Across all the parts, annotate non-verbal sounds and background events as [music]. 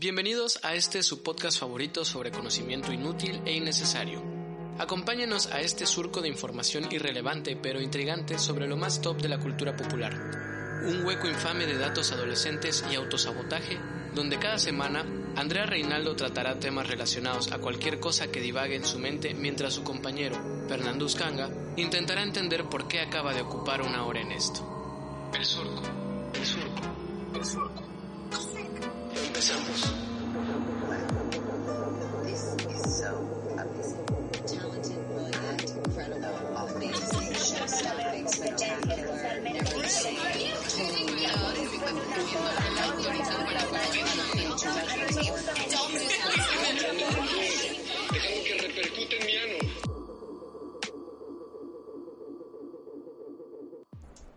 Bienvenidos a este su podcast favorito sobre conocimiento inútil e innecesario. Acompáñenos a este surco de información irrelevante pero intrigante sobre lo más top de la cultura popular. Un hueco infame de datos adolescentes y autosabotaje donde cada semana Andrea Reinaldo tratará temas relacionados a cualquier cosa que divague en su mente mientras su compañero, Fernando Uscanga, intentará entender por qué acaba de ocupar una hora en esto. El surco, el surco, el surco. Empezamos.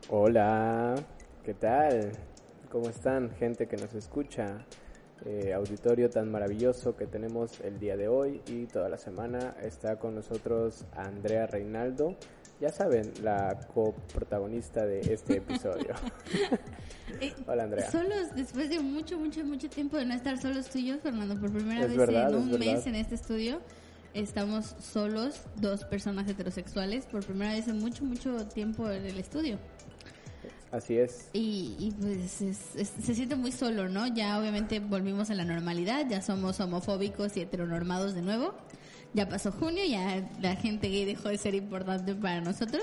Hola, ¿qué tal? ¿Cómo están, gente que nos escucha? Eh, auditorio tan maravilloso que tenemos el día de hoy y toda la semana está con nosotros Andrea Reinaldo, ya saben, la coprotagonista de este episodio. [laughs] Eh, Hola Andrea. Solos, después de mucho, mucho, mucho tiempo de no estar solos tú y yo, Fernando, por primera Es vez verdad, en un mes en este estudio, estamos solos, dos personas heterosexuales, por primera vez en mucho, mucho tiempo en el estudio. Así es. Y, y pues es- es- se siente muy solo, ¿no? Ya obviamente volvimos a la normalidad, ya somos homofóbicos y heteronormados de nuevo. Ya pasó junio, ya la gente gay dejó de ser importante para nosotros.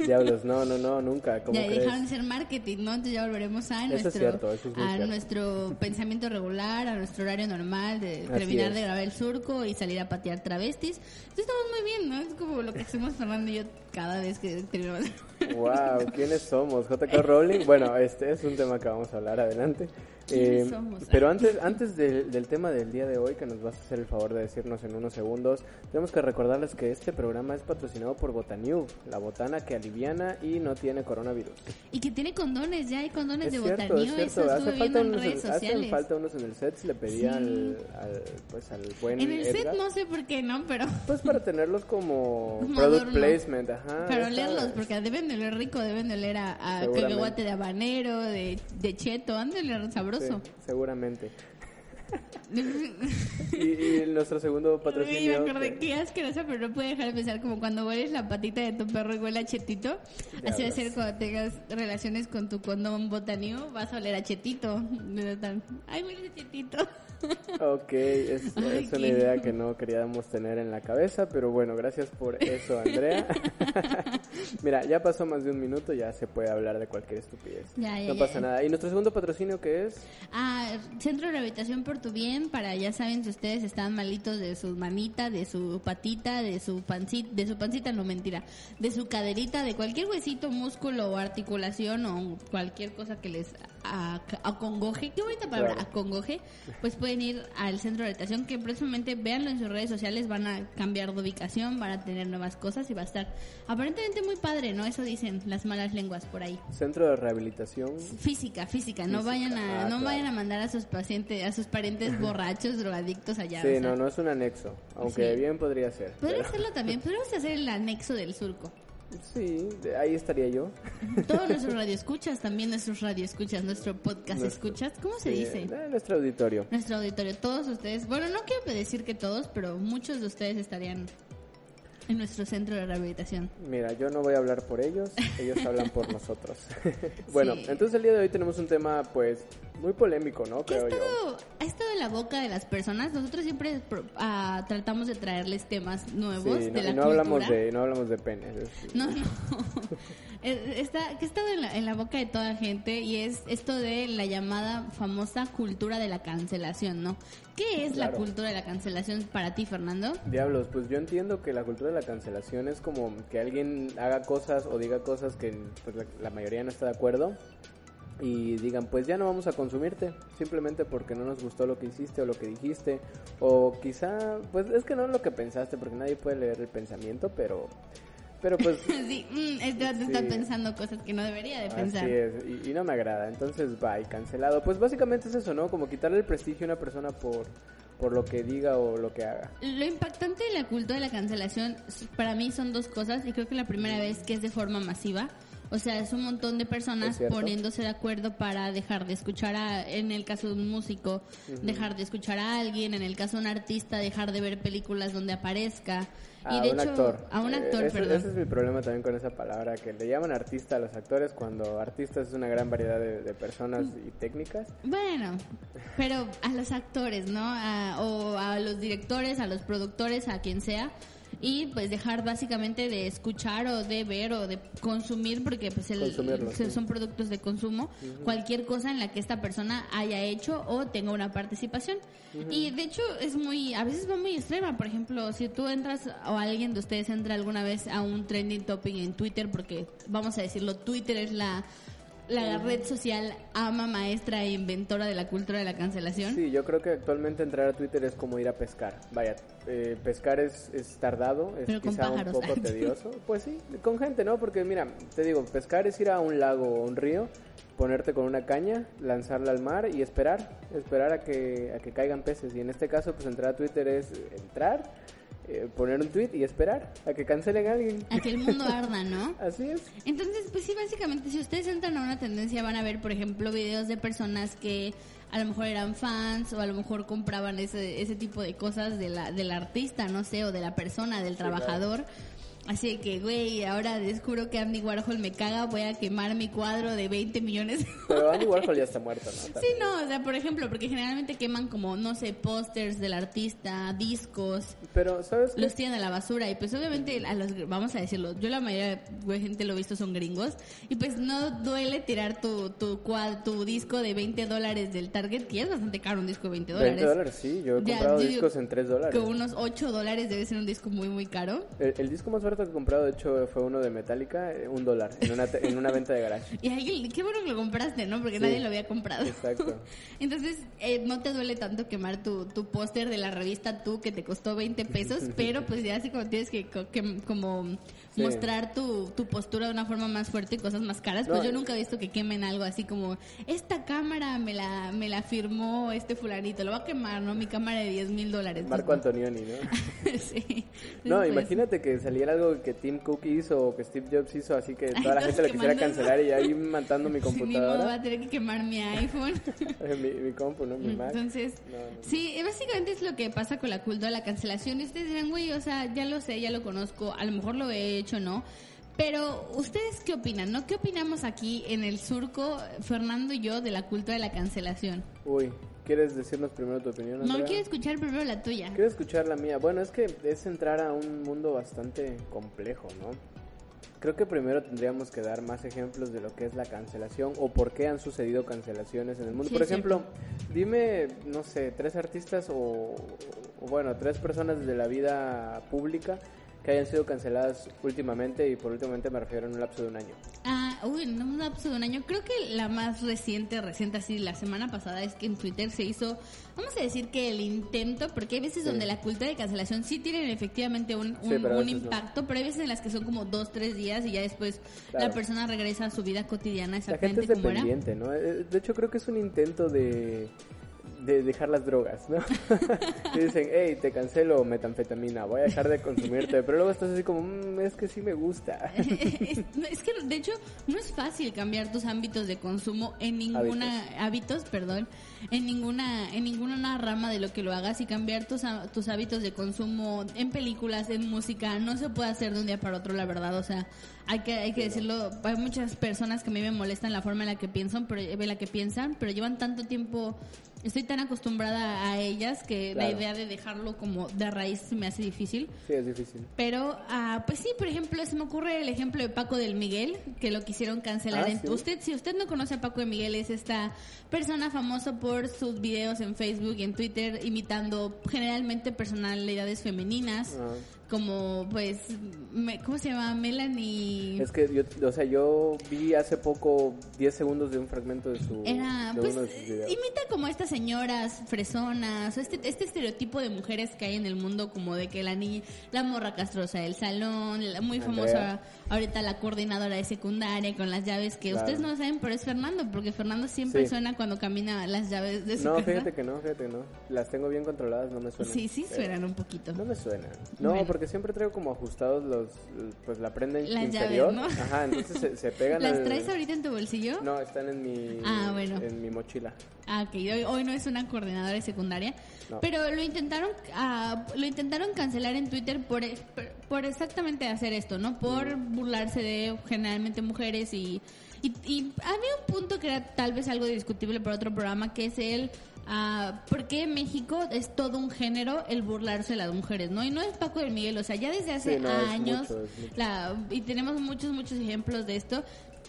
Diablos, no, no, no, [laughs] nunca. ¿Cómo ya crees? dejaron de ser marketing, ¿no? Entonces ya volveremos a Eso es nuestro, cierto, es a cierto. nuestro [laughs] pensamiento regular, a nuestro horario normal de Así terminar de grabar el surco y salir a patear travestis. Entonces estamos muy bien, ¿no? Es como lo que hacemos Fernando y yo cada vez que terminamos. Wow, ¿quiénes somos? JK Rowling. Bueno, este es un tema que vamos a hablar adelante. ¿Quiénes Eh, somos? pero antes, antes del, del tema del día de hoy, que nos vas a hacer el favor de decirnos en unos segundos, tenemos que recordarles que este programa es patrocinado por Botaniu, la botana que aliviana y no tiene coronavirus. Y que tiene condones, ya hay condones es de cierto, botanía, es eso Hace falta, en unos, redes en- hacen sociales. falta unos en el set, le pedí Sí. al, al, pues, al buen En el set Edgar. no sé por qué, ¿no? Pero, Pues para tenerlos como [laughs] product placement, ajá. pero sabes. porque deben de oler rico, deben de oler a, a cacahuate de habanero, de, de cheto, han de oler sabroso. Sí, seguramente. Y, y [laughs] nuestro segundo Uy, me patrocinio. acordé que- que asquerosa, pero no puedo dejar de pensar como cuando hueles la patita de tu perro y huele a chetito. Así va a ser cuando tengas relaciones con tu condón botanio, vas a oler a chetito. Ay, huele a chetito. Ok, es, [laughs] Ay, es una qué- idea que no queríamos tener en la cabeza, pero bueno, gracias por eso, Andrea. [laughs] Mira, ya pasó más de un minuto, ya se puede hablar de cualquier estupidez. Ya, ya, no ya. pasa nada. ¿Y nuestro segundo patrocinio qué es? Ah, Centro de Rehabilitación por Bien, para ya saben si ustedes están malitos de su manita, de su patita, de su pancita, de su pancita, no mentira, de su caderita, de cualquier huesito, músculo o articulación o cualquier cosa que les a- acongoje, qué bonita palabra, Claro. acongoje, pues pueden ir al Centro de Rehabilitación que próximamente véanlo en sus redes sociales, van a cambiar de ubicación, van a tener nuevas cosas y va a estar aparentemente muy padre, ¿no? Eso dicen las malas lenguas por ahí. Centro de Rehabilitación. Física, física, no Física, vayan a, ah, no claro. vayan a mandar a sus pacientes, a sus parientes borrachos, drogadictos allá. Sí, o sea. no, no es un anexo, aunque Sí. bien podría ser. Podría pero- hacerlo también, podríamos hacer el anexo del surco. Sí, de- ahí estaría yo. Todos [laughs] nuestros radioescuchas, también nuestros radioescuchas, nuestro podcast Nuestro- escuchas, ¿cómo se dice? eh, nuestro auditorio. Nuestro auditorio, todos ustedes, bueno, no quiero decir que todos, pero muchos de ustedes estarían en nuestro centro de rehabilitación. Mira, yo no voy a hablar por ellos, ellos hablan por [laughs] nosotros. [laughs] bueno, Sí. entonces el día de hoy tenemos un tema pues muy polémico, ¿no? ¿Qué ha Creo yo. estado, ha estado en la boca de las personas? Nosotros siempre ah, tratamos de traerles temas nuevos Sí, de no, la y no cultura. hablamos de no hablamos de penes. es- No, no. [laughs] Está, que ha estado en la, en la boca de toda gente y es esto de la llamada famosa cultura de la cancelación, ¿no? ¿Qué es la cultura de la cancelación para ti, Fernando? Diablos, pues yo entiendo que la cultura de la cancelación es como que alguien haga cosas o diga cosas que pues, la, la mayoría no está de acuerdo y digan pues ya no vamos a consumirte simplemente porque no nos gustó lo que hiciste o lo que dijiste o quizá pues es que no es lo que pensaste porque nadie puede leer el pensamiento pero pero pues [laughs] sí, mm, este vato está Sí. pensando cosas que no debería de Así pensar. es, y, y no me agrada, entonces bye, cancelado. Pues básicamente es eso, ¿no? Como quitarle el prestigio a una persona por, por lo que diga o lo que haga. Lo impactante de la cultura de la cancelación para mí son dos cosas y creo que la primera vez que es de forma masiva O sea, es un montón de personas poniéndose de acuerdo para dejar de escuchar a, en el caso de un músico, dejar de escuchar a alguien, en el caso de un artista, dejar de ver películas donde aparezca. A y de un hecho, actor. a un Eh, actor, ese, perdón. ese es mi problema también con esa palabra, que le llaman artista a los actores cuando artistas es una gran variedad de, de personas y técnicas. Bueno, [laughs] pero a los actores, ¿no? A- o a los directores, a los productores, a quien sea. Y pues dejar básicamente de escuchar o de ver o de consumir, porque pues el- sí. son productos de consumo, cualquier cosa en la que esta persona haya hecho o tenga una participación. Y de hecho es muy, a veces va muy extrema. Por ejemplo, si tú entras o alguien de ustedes entra alguna vez a un trending topic en Twitter, porque vamos a decirlo, Twitter es la la red social ama, maestra e inventora de la cultura de la cancelación. Sí, yo creo que actualmente entrar a Twitter es como ir a pescar. Vaya, eh, pescar es, es tardado, es Pero quizá un poco [laughs] tedioso. Pues sí, con gente, ¿no? Porque mira, te digo, pescar es ir a un lago o un río, ponerte con una caña, lanzarla al mar y esperar, esperar a que, a que caigan peces. Y en este caso, pues entrar a Twitter es entrar, eh, poner un tweet y esperar a que cancelen a alguien. A que el mundo [laughs] arda, ¿no? Así es. Entonces, pues sí, básicamente, si ustedes entran a una tendencia, van a ver, por ejemplo, videos de personas que a lo mejor eran fans o a lo mejor compraban ese, ese tipo de cosas de la, del artista, no sé, o de la persona, del trabajador. Así que, güey, ahora descubro que Andy Warhol me caga, voy a quemar mi cuadro de 20 millones. Pero Andy [laughs] Warhol ya está muerto, ¿no? Sí, no, o sea, por ejemplo, porque generalmente queman como, no sé, pósters del artista, discos, Pero, ¿sabes los tiran a la basura y pues obviamente a los vamos a decirlo yo la mayoría de gente lo he visto son gringos y pues no duele tirar tu tu cuad- tu disco de 20 dólares del Target que es bastante caro un disco de 20 dólares 20 dólares, sí. Yo he Ya, comprado yo digo discos en 3 dólares. con unos 8 dólares debe ser un disco muy muy caro El, el disco más barato que he comprado, de hecho, fue uno de Metallica, eh, un dólar, en una, en una venta de garage. [laughs] y ahí, qué bueno que lo compraste no porque Sí. nadie lo había comprado Exacto. [laughs] Entonces, eh, no te duele tanto quemar tu, tu póster de la revista Tú que te costó 20 pesos, [laughs] pero pues ya así como tienes que, que- como Sí. mostrar tu, tu postura de una forma más fuerte y cosas más caras, pues No, yo eh. nunca he visto que quemen algo así como, esta cámara me la, me la firmó este fulanito, lo va a quemar, ¿no? Mi cámara de 10 mil dólares. Marco Pues, Antonioni, ¿no? [laughs] sí. No, Pues, imagínate que saliera algo que Tim Cook hizo o que Steve Jobs hizo, así que [laughs] Ay, toda la gente lo quisiera cancelar y ahí matando mi Ni modo, va computadora, a tener que quemar mi iPhone. [laughs] mi, mi compu, ¿no? Mi Mac. Entonces, No, no. sí, eh, básicamente es lo que pasa con la cultura de la cancelación. Y ustedes dirán, güey, o sea, ya lo sé, ya lo conozco, a lo mejor lo he hecho, ¿no? Pero, ¿ustedes qué opinan, no? ¿Qué opinamos aquí en el surco, Fernando y yo, de la cultura de la cancelación? Uy, ¿quieres decirnos primero tu opinión, No, quiero escuchar primero la tuya. Quiero escuchar la mía. Bueno, es que es entrar a un mundo bastante complejo, ¿no? Creo que primero tendríamos que dar más ejemplos de lo que es la cancelación o por qué han sucedido cancelaciones en el mundo. Sí, por ejemplo, dime, no sé, tres artistas o, o, bueno, tres personas de la vida pública que hayan sido canceladas últimamente y por últimamente me refiero en un lapso de un año. Ah, uy, en un lapso de un año. Creo que la más reciente, reciente así, la semana pasada, es que en Twitter se hizo, vamos a decir que el intento, porque hay veces Sí. donde la cultura de cancelación sí tienen efectivamente un, un, un no. impacto, pero hay veces en las que son como dos, tres días y ya después Claro. la persona regresa a su vida cotidiana La gente exactamente es como era. ¿no? Eh, De hecho, creo que es un intento de, de dejar las drogas, ¿no? [laughs] Te dicen, hey, te cancelo metanfetamina, voy a dejar de consumirte, pero luego estás así como, "Mm, es que sí me gusta. [laughs] es, es que de hecho no es fácil cambiar tus ámbitos de consumo en ninguna hábitos, perdón, en ninguna en ninguna rama de lo que lo hagas y cambiar tus tus hábitos de consumo en películas, en música, no se puede hacer de un día para otro, la verdad, o sea, hay que hay que decirlo, hay muchas personas que a mí me molestan la forma en la que piensan, pero en la que piensan, pero llevan tanto tiempo Estoy tan acostumbrada a ellas que la idea de dejarlo como de raíz se me hace difícil. Sí, es difícil. Pero, ah, pues sí, por ejemplo, se me ocurre el ejemplo de Paco del Miguel, que lo quisieron cancelar. Ah, en, sí. Usted, si usted no conoce a Paco de Miguel, es esta persona famosa por sus videos en Facebook y en Twitter imitando generalmente personalidades femeninas, Ah. Como pues, me- ¿cómo se llama? Melanie... Es que yo, o sea, yo vi hace poco 10 segundos de un fragmento de su Era, de pues, uno de sus videos. imita como estas señoras fresonas, o este, este estereotipo de mujeres que hay en el mundo, como de que la niña, la morra castrosa del salón, la muy Andrea. famosa ahorita la coordinadora de secundaria con las llaves que Claro. ustedes no saben, pero es Fernando, porque Fernando siempre Sí. suena cuando camina las llaves de su No, casa. fíjate que no, fíjate que no. Las tengo bien controladas, no me suenan. Sí, sí Pero- suenan un poquito. No me suenan. No, Bueno. porque porque siempre traigo como ajustados los, pues la prenda Las inferior. llaves, ¿no? Ajá, entonces se, se pegan ¿Las al- traes ahorita en tu bolsillo? No, están en mi, Ah, bueno. en mi mochila. Ah, ok. Hoy, hoy no es una coordinadora de secundaria. No. Pero lo intentaron ah, lo intentaron cancelar en Twitter por, por, por exactamente hacer esto, ¿no? Por burlarse de generalmente mujeres y, y, y había un punto que era tal vez algo discutible por otro programa, que es el... ah, ¿Por qué México es todo un género el burlarse de las mujeres, no? Y no es Paco del Miguel, o sea, ya desde hace Sí, no, es años, mucho. la- y tenemos muchos, muchos ejemplos de esto.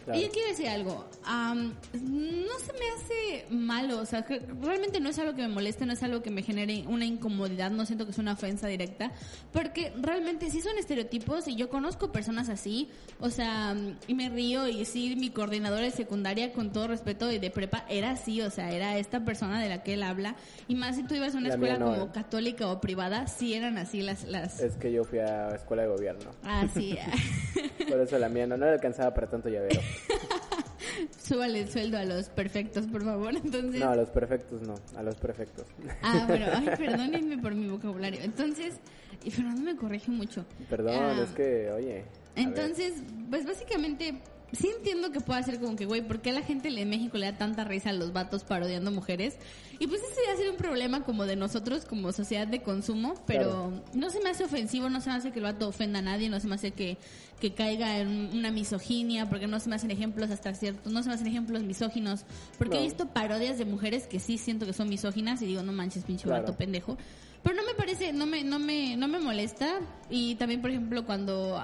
Claro. Y yo quiero decir algo, am, no se me hace malo, o sea, que realmente no es algo que me moleste, no es algo que me genere una incomodidad, no siento que es una ofensa directa, porque realmente sí son estereotipos y yo conozco personas así, o sea, y me río y sí, mi coordinadora de secundaria, con todo respeto y de prepa, era así, o sea, era esta persona de la que él habla, y más si tú ibas a una La escuela no, como eh. católica o privada, sí eran así las... las... Es que yo fui a escuela de gobierno. Ah, sí, [laughs] Por eso la mía no, no le alcanzaba para tanto llavero. [laughs] súbale el sueldo a los perfectos, por favor, entonces... No, a los perfectos no, a los perfectos. Ah, [laughs] bueno, ay, perdónenme por mi vocabulario. Entonces, y Fernando me corrige mucho. Perdón, Ah, es que, oye. Entonces, pues básicamente, sí entiendo que pueda ser como que, güey, ¿por qué a la gente en México le da tanta risa a los vatos parodiando mujeres? Y pues ese ya sería un problema como de nosotros, como sociedad de consumo, pero Claro. no se me hace ofensivo, no se me hace que el vato ofenda a nadie, no se me hace que, que caiga en una misoginia, porque no se me hacen ejemplos hasta cierto, no se me hacen ejemplos misóginos, porque he No. visto parodias de mujeres que sí siento que son misóginas y digo, no manches, pinche Claro. vato pendejo. Pero no me parece, no me, no me, no me molesta. Y también, por ejemplo, cuando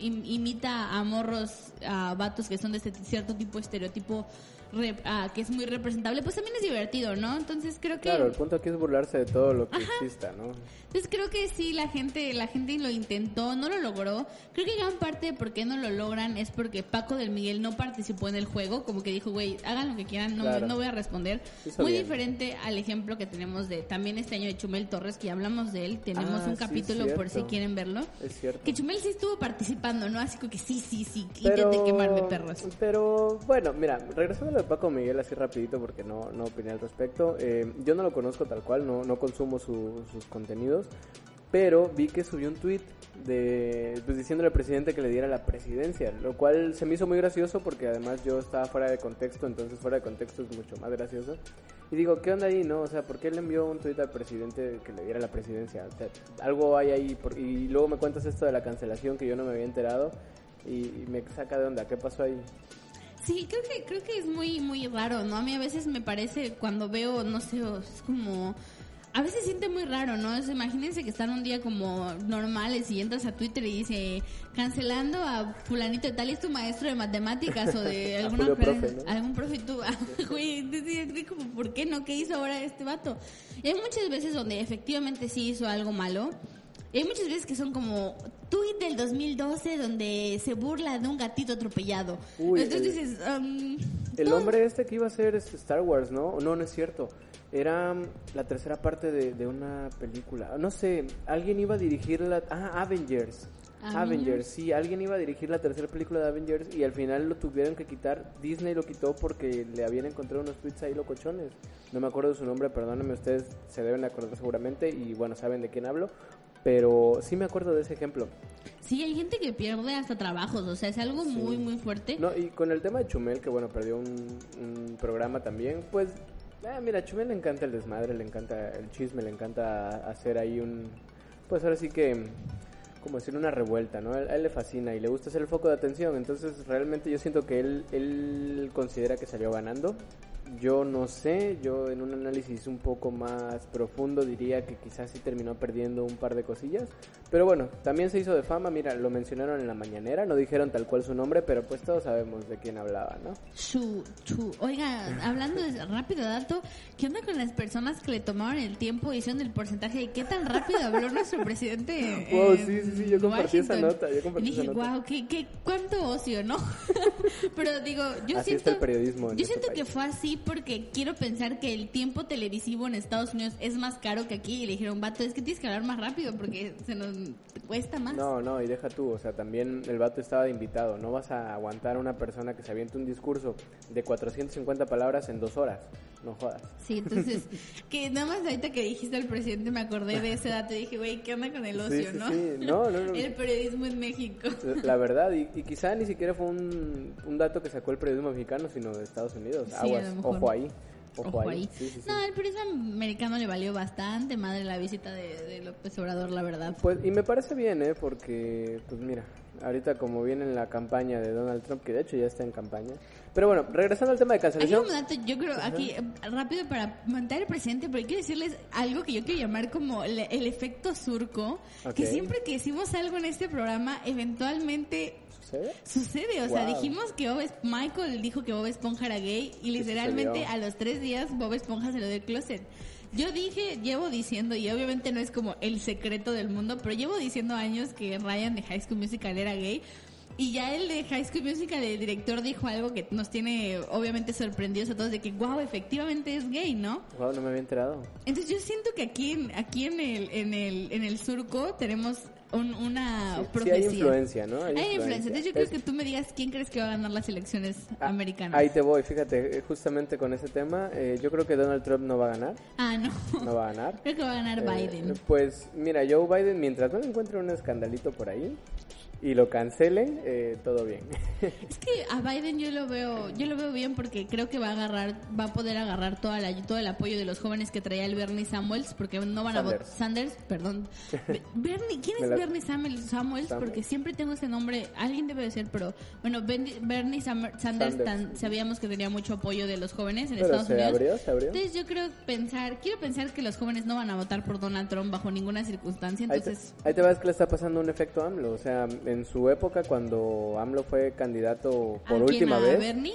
imita a morros, a vatos que son de este cierto tipo de estereotipo re- ah, que es muy representable, pues también es divertido, ¿no? Entonces creo que... Claro, el punto aquí es burlarse de todo lo que exista, ¿no? Entonces creo que sí, la gente, la gente lo intentó, no lo logró. Creo que gran parte de por qué no lo logran es porque Paco del Miguel no participó en el juego, como que dijo, güey, hagan lo que quieran, no, Claro. no voy a responder. Muy bien. diferente al ejemplo que tenemos de también este año de Chumel Torres, que ya hablamos de él, tenemos Ah, un sí, capítulo por si quieren verlo. Es cierto. Que Chumel sí estuvo participando, ¿no? Así que sí, sí, sí, Pero, intenten quemarme perros. pero bueno, mira, regresando a lo de Paco Miguel así rapidito porque no, no opiné al respecto. eh, yo no lo conozco tal cual, no, no consumo su- sus contenidos, pero vi que subió un tweet de pues diciéndole al presidente que le diera la presidencia, lo cual se me hizo muy gracioso porque además yo estaba fuera de contexto, entonces fuera de contexto es mucho más gracioso. Y digo, ¿qué onda ahí, no? O sea, ¿por qué le envió un tweet al presidente que le diera la presidencia? O sea, algo hay ahí por- y luego me cuentas esto de la cancelación que yo no me había enterado y, me saca de onda, ¿qué pasó ahí? Sí, creo que creo que es muy muy raro, ¿no? A mí a veces me parece cuando veo, no sé, es como a veces se siente muy raro, ¿no? Es, imagínense que están un día como normales y entras a Twitter y dice cancelando a fulanito de tal y es tu maestro de matemáticas o de [laughs] alguna Profe, ¿no? algún profe y tú, ah, [laughs] güey, como ¿por qué no? ¿Qué hizo ahora este vato? Y hay muchas veces donde efectivamente sí hizo algo malo. Y hay muchas veces que son como tweet del 2012 donde se burla de un gatito atropellado. Uy, Entonces el- dices, um, El hombre este que iba a ser es Star Wars, ¿no? No, no es cierto. Era la tercera parte de, de una película. No sé, alguien iba a dirigir la... Ah, Avengers. Ah, Avengers, sí, alguien iba a dirigir la tercera película de Avengers y al final lo tuvieron que quitar. Disney lo quitó porque le habían encontrado unos tweets ahí locochones. No me acuerdo de su nombre, perdónenme, ustedes se deben de acordar seguramente y bueno, saben de quién hablo. Pero sí me acuerdo de ese ejemplo. Sí, hay gente que pierde hasta trabajos, o sea, es algo muy, muy fuerte. No, y con el tema de Chumel, que bueno, perdió un, un programa también, pues, ah, mira, a Chumel le encanta el desmadre, le encanta el chisme, le encanta hacer ahí un, pues ahora sí que, como decir, una revuelta, ¿no? A él, él le fascina y le gusta ser el foco de atención, entonces realmente yo siento que él, él considera que salió ganando. Yo no sé, yo en un análisis un poco más profundo diría que quizás sí terminó perdiendo un par de cosillas. Pero bueno, también se hizo de fama, mira, lo mencionaron en la mañanera, no dijeron tal cual su nombre, pero pues todos sabemos de quién hablaba, ¿no? Chu, chu. Oiga, hablando de rápido dato, ¿qué onda con las personas que le tomaron el tiempo y hicieron el porcentaje de qué tan rápido habló nuestro presidente? [laughs] Wow, en sí, sí, sí, yo compartí esa Washington? nota, yo compartí Y dije, esa nota. wow, ¿qué, qué, cuánto ocio, ¿no? [laughs] Pero digo, yo Así siento... está el periodismo en yo este siento que país. fue así porque quiero pensar que el tiempo televisivo en Estados Unidos es más caro que aquí y le dijeron, vato, es que tienes que hablar más rápido porque se nos cuesta más. No, no, y deja tú, o sea, también el vato estaba de invitado, no vas a aguantar a una persona que se avienta un discurso de 450 palabras en dos horas. No jodas. Sí, entonces, [laughs] que nada más ahorita que dijiste al presidente me acordé de ese dato y dije, güey, ¿qué onda con el Sí, ocio, sí, no? sí. No, no, no. El periodismo en México. La [laughs] verdad, y, y quizá ni siquiera fue un, un dato que sacó el periodismo mexicano, sino de Estados Unidos. Sí, Aguas, ojo ahí. Ojo, Ojo ahí. ahí. Sí, sí, sí. No, el periodismo americano le valió bastante madre la visita de, de López Obrador, la verdad. Pues, y me parece bien, ¿eh? Porque, pues mira, ahorita como viene en la campaña de Donald Trump, que de hecho ya está en campaña. Pero bueno, regresando al tema de Hay cancelación. un dato, yo creo, aquí, rápido para montar el presidente, porque quiero decirles algo que yo quiero llamar como el, el efecto surco, que Ok. siempre que decimos algo en este programa, eventualmente ¿Sucede? sucede. O sea, Wow. dijimos que Bob, Es- Michael dijo que Bob Esponja era gay y literalmente a los tres días Bob Esponja se lo dio el closet. Yo dije, llevo diciendo, y obviamente no es como el secreto del mundo, pero llevo diciendo años que Ryan de High School Musical era gay. Y ya el de High School Musical, el director dijo algo que nos tiene obviamente sorprendidos a todos de que, wow, efectivamente es gay, ¿no? Wow, no me había enterado. Entonces yo siento que aquí en, aquí en el, en el, en el surco tenemos un- una Sí, sí profecía. hay influencia, ¿no? Hay influencia. Entonces yo creo Es- que tú me digas quién crees que va a ganar las elecciones Ah, americanas. Ahí te voy, fíjate, eh, justamente con ese tema, eh, yo creo que Donald Trump no va a ganar, Ah, no. no va a ganar. [laughs] Creo que va a ganar Eh, Biden. Pues mira, Joe Biden, mientras no encuentre un escandalito por ahí y lo cancelen, eh, todo bien. [laughs] Es que a Biden yo lo veo, yo lo veo bien porque creo que va a agarrar, va a poder agarrar toda la, todo el apoyo de los jóvenes que traía el Bernie Samuels, porque no van a votar Sanders. Perdón. Be- [laughs] Bernie, ¿quién es la- Bernie Samuels? Samuels, porque siempre tengo ese nombre, alguien debe de ser, pero bueno, Ben- Bernie Sam- Sanders, Sanders. tan- sabíamos que tenía mucho apoyo de los jóvenes en Pero Estados se Unidos. abrió, se abrió. Entonces yo creo pensar, quiero pensar que los jóvenes no van a votar por Donald Trump bajo ninguna circunstancia, Ahí te, entonces ahí te ves que le está pasando un efecto AMLO. O sea, en su época, cuando AMLO fue candidato por ¿a quién? última ¿A vez. Bernie?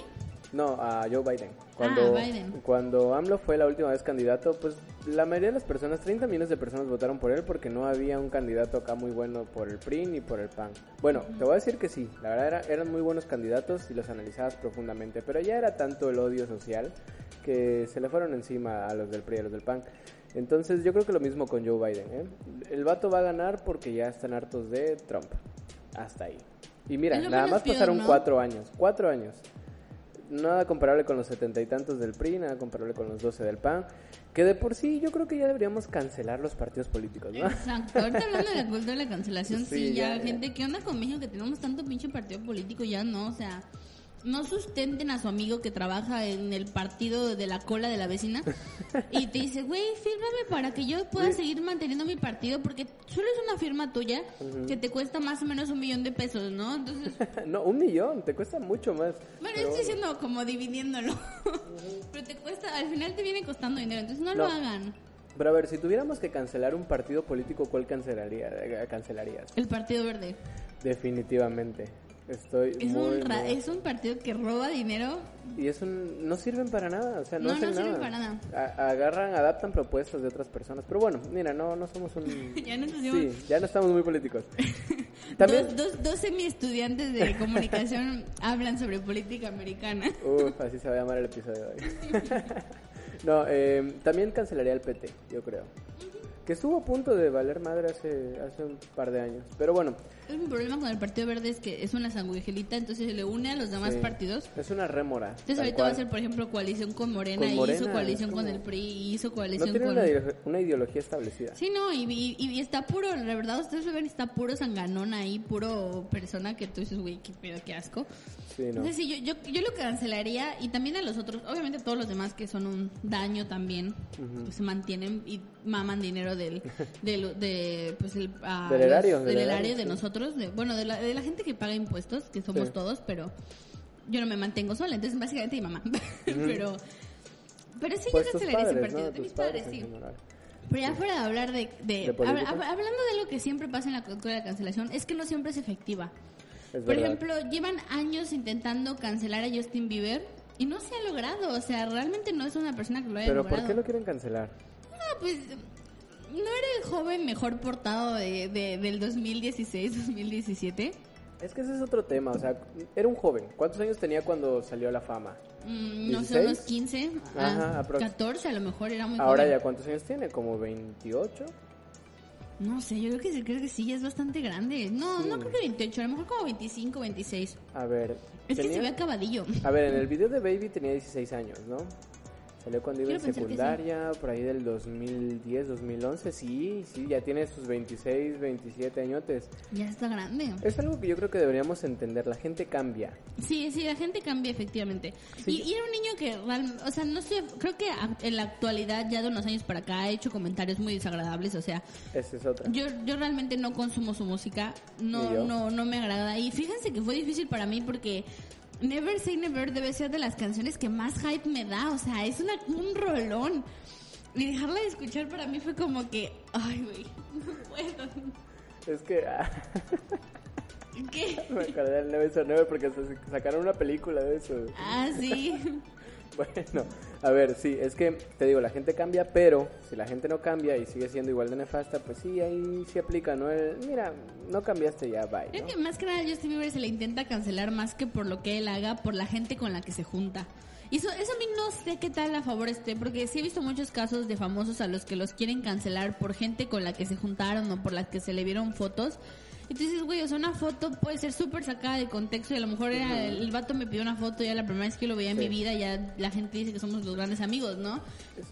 No, a Joe Biden. Cuando, Ah, Biden. cuando AMLO fue la última vez candidato, pues la mayoría de las personas, 30 millones de personas votaron por él porque no había un candidato acá muy bueno por el PRI ni por el PAN. Bueno, te voy a decir que sí, la verdad era- eran muy buenos candidatos y los analizabas profundamente, pero ya era tanto el odio social que se le fueron encima a los del PRI y a los del PAN. Entonces yo creo que lo mismo con Joe Biden. ¿eh? El vato va a ganar porque ya están hartos de Trump. Hasta ahí. Y mira, nada más pasaron ¿no? cuatro años. Cuatro años. Nada comparable con los setenta y tantos del PRI, nada comparable con los 12 del PAN. Que de por sí yo creo que ya deberíamos cancelar los partidos políticos, ¿no? Exacto. Ahorita hablando de la cultura de la cancelación, [laughs] sí, Sí, ya, ya, gente, ¿qué onda con México que tenemos tanto pinche partido político? Ya no, o sea, no sustenten a su amigo que trabaja en el partido de la cola de la vecina [laughs] y te dice, güey, fírmame para que yo pueda seguir manteniendo mi partido porque solo es una firma tuya que te cuesta más o menos un millón de pesos, ¿no? Entonces, [laughs] no, un millón, te cuesta mucho más. bueno, Pero estoy diciendo como dividiéndolo, pero te cuesta, al final te viene costando dinero, entonces no, No. lo hagan. Pero a ver, si tuviéramos que cancelar un partido político, ¿cuál cancelaría, eh, cancelarías? El Partido Verde. Definitivamente. Estoy Es muy, un, ra- muy- es un partido que roba dinero Y es un... No sirven para nada, o sea, no, No, hacen no sirven nada. para nada. A- agarran, adaptan propuestas de otras personas. Pero bueno, mira, no, no somos un... [laughs] Ya pusimos- Sí, ya no estamos muy políticos. [laughs] También... Dos, dos, dos semi-estudiantes de comunicación [laughs] hablan sobre política americana. Uf, así se va a llamar el episodio de hoy. no, eh, también cancelaría el PT, yo creo. Que estuvo a punto de valer madre hace, hace un par de años. Pero bueno, Es un problema con el Partido Verde es que es una sanguijelita, entonces se le une a los demás sí, partidos. es una rémora. Entonces ahorita cual. va a ser, por ejemplo, coalición con Morena, Con y Morena, hizo coalición es con como- el PRI, y hizo No coalición tiene con... una, una ideología establecida. Sí, no, y, y, y está puro, la verdad, ustedes lo ven, está puro sanganón ahí, puro persona que tú dices, güey, qué pedo, qué asco. Sí, no. Entonces sí, yo, yo, yo lo cancelaría y también a los otros, obviamente todos los demás que son un daño también, pues se mantienen y maman dinero del, del de, pues el, Del erario, del del erario erario, de sí. nosotros, de- bueno, de la, de la gente que paga impuestos, que somos Sí. todos, pero yo no me mantengo sola, entonces básicamente mi mamá, [laughs] pero, pero sí Pues yo cancelaría ese partido, ¿no? de mis padres, sí. Pero ya fuera de hablar de... de, ¿De política? hab- hab- hablando de lo que siempre pasa en la cultura de la cancelación, es que no siempre es efectiva. Es Por verdad. ejemplo, llevan años intentando cancelar a Justin Bieber y no se ha logrado. O sea, realmente no es una persona que lo haya Pero logrado. ¿por qué lo quieren cancelar? No, pues no era el joven mejor portado de, de- del 2016-2017. Es que ese es otro tema, o sea, era un joven. ¿Cuántos años tenía cuando salió a la fama? Mm, no sé, 16? unos 15, Ajá, ah, aprox- 14 a lo mejor era muy Ahora joven. ya, ¿cuántos años tiene? ¿Como 28? No sé, yo creo que, sí- creo que sí, ya es bastante grande. No, no Sí. creo que 28, a lo mejor como 25, 26. A ver. Es que tenía- se ve acabadillo. A ver, en el video de Baby tenía 16 años, ¿no? Salió cuando iba en Quiero pensar que sí. secundaria, por ahí del 2010, 2011. Sí, sí, ya tiene sus 26, 27 añotes. Ya está grande. Es algo que yo creo que deberíamos entender. La gente cambia. Sí, sí, la gente cambia efectivamente. Sí. Y, y era un niño que, o sea, no sé, creo que en la actualidad, ya de unos años para acá, ha hecho comentarios muy desagradables. O sea, Esa es otra. yo, yo realmente no consumo su música, no, no, no me agrada. Y fíjense que fue difícil para mí porque Never Say Never debe ser de las canciones que más hype me da. O sea, es una, un rolón. Y dejarla de escuchar para mí fue como que, ay, güey, [laughs] no puedo. Es que ah, [laughs] ¿Qué? me acordé del 909 porque sacaron una película de eso. Ah, sí. [laughs] Bueno, a ver, sí, es que te digo, la gente cambia, pero si la gente no cambia y sigue siendo igual de nefasta, pues sí, ahí sí aplica, ¿no? El, mira, no cambiaste ya, bye. Creo ¿no? que más que nada Justin Bieber se le intenta cancelar más que por lo que él haga, por la gente con la que se junta. Y eso, eso a mí no sé qué tal a favor esté, porque sí he visto muchos casos de famosos a los que los quieren cancelar por gente con la que se juntaron o por las que se le vieron fotos. Dices, güey, o sea, una foto puede ser súper sacada de contexto y a lo mejor era el, vato me pidió una foto ya la primera vez que lo veía en Sí. mi vida, ya la gente dice que somos los grandes amigos, ¿no?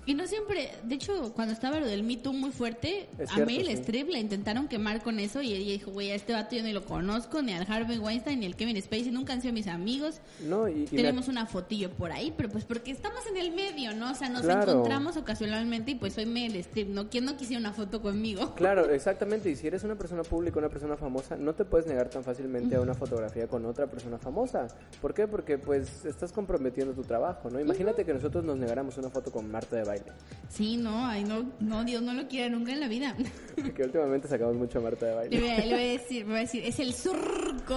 Y no siempre, de hecho, cuando estaba lo del Me Too muy fuerte, Es a cierto, Meryl sí. Streep la intentaron quemar con eso y ella dijo, güey, a este vato yo ni lo conozco, ni al Harvey Weinstein, ni al Kevin Spacey, nunca han sido mis amigos. No, y, Tenemos una fotillo por ahí, pero pues porque estamos en el medio, ¿no? O sea, nos Claro. encontramos ocasionalmente y pues soy Meryl Streep, ¿no? ¿Quién no quisiera una foto conmigo? Claro, exactamente. Y si eres una persona pública, una persona famosa, no te puedes negar tan fácilmente a una fotografía con otra persona famosa. ¿Por qué? Porque pues estás comprometiendo tu trabajo, ¿no? Imagínate que nosotros nos negáramos una foto con Marta de baile. Sí, no, ay, no, no, Dios no lo quiera nunca en la vida. [laughs] Que últimamente sacamos mucho a Marta de Le baile. voy, a, le voy a decir, voy a decir, es el surco.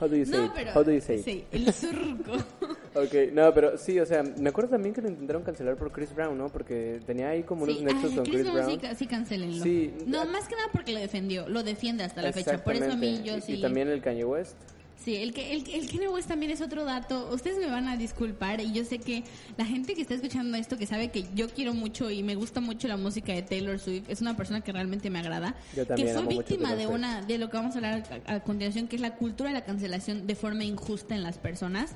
How do you [laughs] say No, it? pero... How do you say it? Sí, el surco. Ok, no, pero sí, o sea, me acuerdo también que lo intentaron cancelar por Chris Brown, ¿no? Porque tenía ahí como unos Sí, nexos ay, con Chris Chris Brown, sí, sí, cancelenlo. Sí. No, más que nada porque lo defendió, lo defiende hasta la fecha. Por eso a mí yo sí. Y también el Kanye West. Sí, el que el, el Kanye West también es otro dato. Ustedes me van a disculpar y yo sé que la gente que está escuchando esto, que sabe que yo quiero mucho y me gusta mucho la música de Taylor Swift, es una persona que realmente me agrada. Yo también que fue víctima de una de lo que vamos a hablar a, a continuación, que es la cultura de la cancelación de forma injusta en las personas.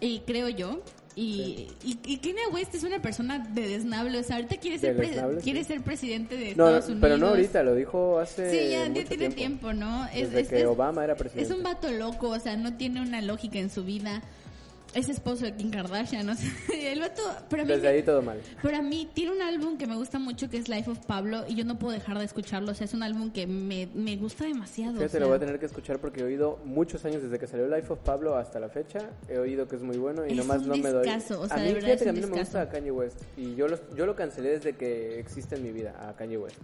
Y creo yo. Y, y, y Kanye West es una persona de desnable. O sea, ahorita quiere ser, pre- Desnable, quiere sí. ser presidente de No, Estados Unidos. pero no ahorita, lo dijo hace Sí, ya, mucho tiene tiempo, ¿no? Es, Desde es- que es- Obama era es presidente. un vato loco, o sea, no tiene una lógica en su vida. Es esposo de Kim Kardashian, o sea, [laughs] el vato, pero a mí, Desde ahí todo mal. pero a mí tiene un álbum que me gusta mucho que es Life of Pablo y yo no puedo dejar de escucharlo, o sea, es un álbum que me, me gusta demasiado. o Fíjate, sea. lo voy a tener que escuchar porque he oído muchos años desde que salió Life of Pablo hasta la fecha. He oído que es muy bueno y Es nomás un no me doy. o sea, a de mí, verdad fíjate es que a mí no me gusta a Kanye West. Y yo, los, yo lo cancelé desde que existe en mi vida, a Kanye West.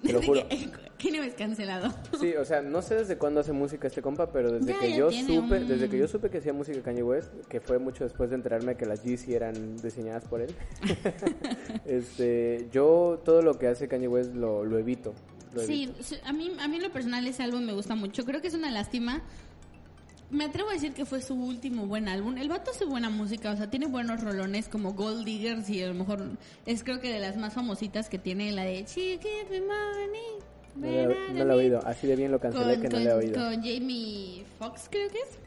[laughs] Te lo juro. que- Kanye West cancelado. Sí, o sea, no sé desde cuándo hace música este compa, pero desde Ya, que ya yo supe, un- desde que yo supe que hacía música Kanye West, que fue mucho después de enterarme que las Yeezy eran diseñadas por él. [laughs] [laughs] este, yo todo lo que hace Kanye West lo, lo evito. Sí, evito. sí, a mí, a mí en lo personal ese álbum me gusta mucho. Creo que es una lástima. Me atrevo a decir que fue su último buen álbum. El vato hace buena música, o sea, tiene buenos rolones como Gold Diggers y a lo mejor es creo que de las más famositas que tiene la de She Give Me Money. No, lo he- no lo he oído, así de bien lo cancelé Con, que no con- le he oído. con Jamie Foxx creo que es.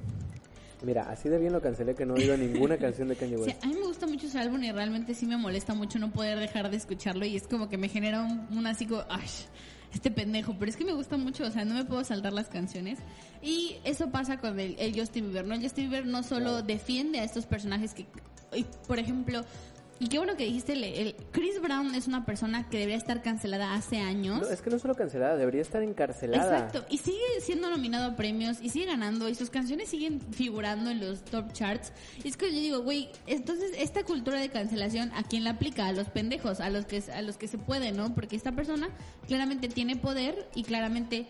Mira, así de bien lo cancelé que no he oído ninguna [laughs] canción de Kanye Sí, West. a mí me gusta mucho ese álbum y realmente sí me molesta mucho no poder dejar de escucharlo y es como que me genera un, un así como, este pendejo, pero es que me gusta mucho, o sea, no me puedo saltar las canciones. Y eso pasa con el, el Justin Bieber, ¿no? El Justin Bieber no solo defiende a estos personajes que, por ejemplo, y qué bueno que dijiste, el, el- Chris Brown es una persona que debería estar cancelada hace años. No, es que no solo cancelada, debería estar encarcelada. Exacto, y sigue siendo nominado a premios y sigue ganando y sus canciones siguen figurando en los top charts. Y es que yo digo, güey, entonces esta cultura de cancelación, ¿a quién la aplica? A los pendejos, a los que a los que se puede, ¿no? Porque esta persona claramente tiene poder y claramente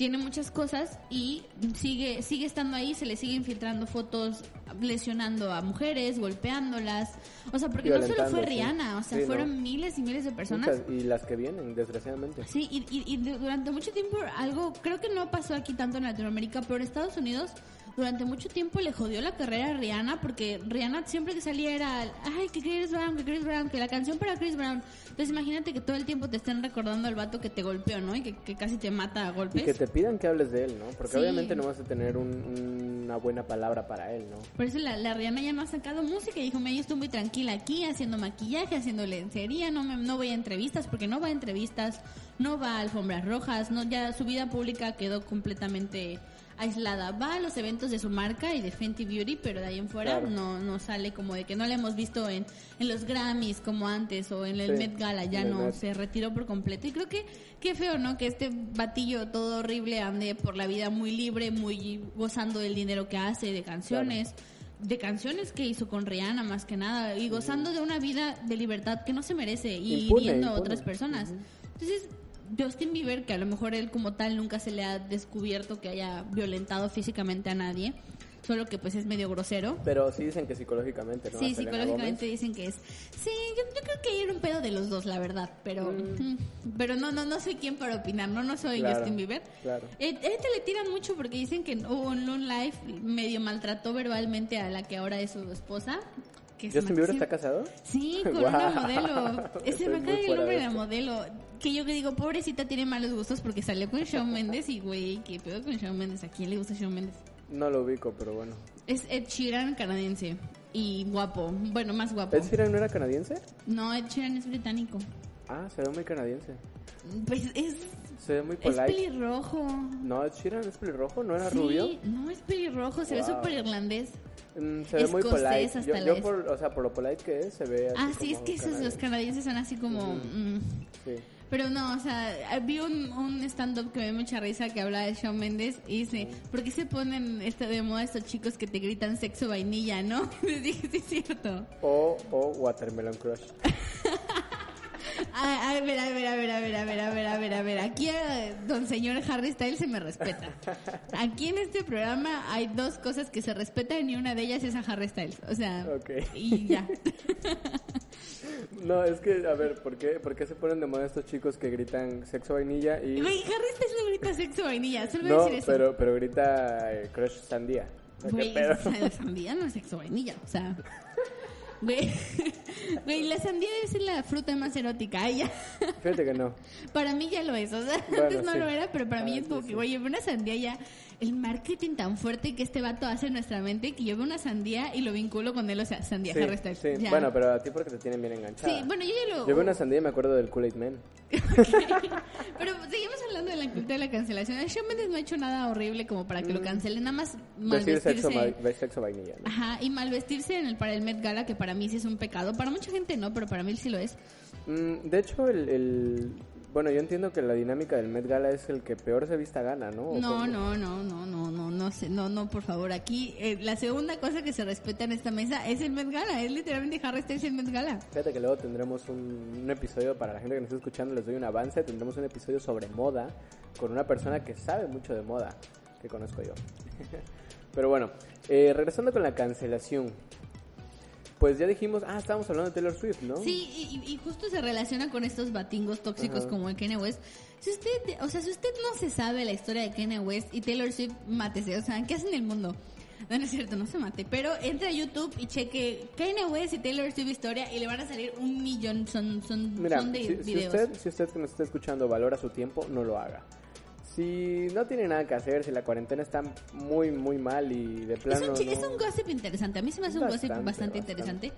tiene muchas cosas y sigue sigue estando ahí, se le siguen filtrando fotos lesionando a mujeres, golpeándolas. O sea, porque no solo fue. Rihanna, o sea, Sí, ¿no? fueron miles y miles de personas. Muchas, y las que vienen, desgraciadamente. Sí, y, y- y du- durante mucho tiempo algo, creo que no pasó aquí tanto en Latinoamérica, pero en Estados Unidos durante mucho tiempo le jodió la carrera a Rihanna porque Rihanna siempre que salía era, ay, que Chris Brown, que Chris Brown, que la canción para Chris Brown. Entonces imagínate que todo el tiempo te estén recordando al vato que te golpeó, ¿no? Y que, que casi te mata a golpes. Y que te pidan que hables de él, ¿no? Porque Sí. obviamente no vas a tener un- una buena palabra para él, ¿no? Por eso la, la Rihanna ya no ha sacado música y dijo, me yo estoy muy tranquila aquí haciendo maquillaje, haciendo lencería, no, me, no voy a entrevistas porque no va a entrevistas, no va a alfombras rojas, no ya su vida pública quedó completamente aislada. Va a los eventos de su marca y de Fenty Beauty, pero de ahí en fuera Claro. no, no sale como de que no la hemos visto en, en los Grammys como antes o en el Sí, Met Gala, ya no, Met. se retiró por completo. Y creo que qué feo, ¿no? Que este batillo todo horrible ande por la vida muy libre, muy gozando del dinero que hace, de canciones. De canciones que hizo con Rihanna más que nada y gozando de una vida de libertad que no se merece y Impune, hiriendo a otras personas. Entonces, Justin Bieber, que a lo mejor él como tal nunca se le ha descubierto que haya violentado físicamente a nadie, solo que pues es medio grosero. Pero sí dicen que psicológicamente, ¿no? Sí, psicológicamente dicen que es. Sí, yo, yo creo que era un pedo de los dos, la verdad. Pero, Mm. [laughs] pero no, no, no soy quien para opinar. No, no soy Claro, Justin Bieber. claro. Eh, este le tiran mucho porque dicen que en un live medio maltrató verbalmente a la que ahora es su esposa. Que es ¿Justin Bieber está casado? Sí, [laughs] con una modelo. [laughs] Ese me cae el nombre de la modelo. Que yo que digo, pobrecita tiene malos gustos porque salió con Shawn Mendes y güey, ¿qué pedo con Shawn Mendes? ¿A quién le gusta Shawn Mendes? No lo ubico, pero bueno. Es Ed Sheeran canadiense y guapo. Bueno, más guapo. ¿Ed Sheeran no era canadiense? No, Ed Sheeran es británico. Ah, se ve muy canadiense. Pues es, Se ve muy es polite. pelirrojo. No, Ed Sheeran es pelirrojo, ¿no era sí, rubio? no es pelirrojo, se ve súper irlandés. Mm, se ve muy polite. hasta Yo, yo por, o sea, por lo polite que es, se ve así Ah, sí, es que esos, los canadiense. canadienses son así como... mm, Sí. Pero no, o sea, vi un, un stand-up que me dio mucha risa que hablaba de Shawn Mendes y dice, ¿por qué se ponen este de moda estos chicos que te gritan sexo vainilla, no? [laughs] Les dije, sí es cierto. O, o Watermelon Crush. [laughs] A, ver, a ver, a ver, a ver, a ver, a ver, a ver, a ver. Aquí a don señor Harry Styles se me respeta. Aquí en este programa hay dos cosas que se respetan y una de ellas es a Harry Styles. O sea, y ya. No, es que, a ver, ¿por qué, ¿por qué se ponen de moda estos chicos que gritan sexo vainilla y... Güey, Harry Styles no grita sexo vainilla, solo decir eso. pero, pero grita eh, crush sandía. Güey, sandía no es sexo vainilla, o sea... [laughs] Güey, [laughs] güey, la sandía debe ser la fruta más erótica. Ay, ya. Fíjate que no. Para mí ya lo es, o sea, [laughs] Bueno, antes no sí. lo era, pero para mí Ah, es como sí, que, güey, una sandía ya, el marketing tan fuerte que este vato hace en nuestra mente, que yo veo una sandía y lo vinculo con él, o sea, sandía Sí, Harry Styles. sí. ya. Bueno, pero a ti porque te tienen bien enganchada. Sí, bueno, yo ya lo... Yo veo una sandía y me acuerdo del Kool-Aid Man. [laughs] Pero seguimos hablando de la cultura de la cancelación. Shawn Mendes no ha hecho nada horrible como para que lo cancelen, nada más Mm. Decir sexo, malvestirse... va- sexo vainilla. ¿no? Ajá, y mal vestirse en el, para el Met Gala, que para mí sí es un pecado. Para mucha gente no, pero para mí sí lo es. Mm, de hecho, el, el- Bueno, yo entiendo que la dinámica del Met Gala es el que peor se vista gana, ¿no? ¿O No, no, no, no, no, no, no, sé, no, no, por favor. Aquí eh, la segunda cosa que se respeta en esta mesa es el Met Gala. Es literalmente Harry Styles el Met Gala. Fíjate que luego tendremos un, un episodio, para la gente que nos está escuchando, les doy un avance, tendremos un episodio sobre moda con una persona que sabe mucho de moda, que conozco yo. [laughs] Pero bueno, eh, regresando con la cancelación. Pues ya dijimos, ah, estábamos hablando de Taylor Swift, ¿no? Sí, y, y justo se relaciona con estos batingos tóxicos Ajá. como el Kanye West. Si usted, o sea, si usted no se sabe la historia de Kanye West y Taylor Swift, mátese. O sea, ¿qué hace en el mundo? No, no es cierto, no se mate. Pero entre a YouTube y cheque Kanye West y Taylor Swift historia y le van a salir un millón, son, son, Mira, son de si, si videos. usted, si usted que nos está escuchando valora su tiempo, no lo haga. Si no tiene nada que hacer, si la cuarentena está muy, muy mal y de Es plano un, chi- no- es un gossip interesante. A mí se me hace un gossip bastante. interesante.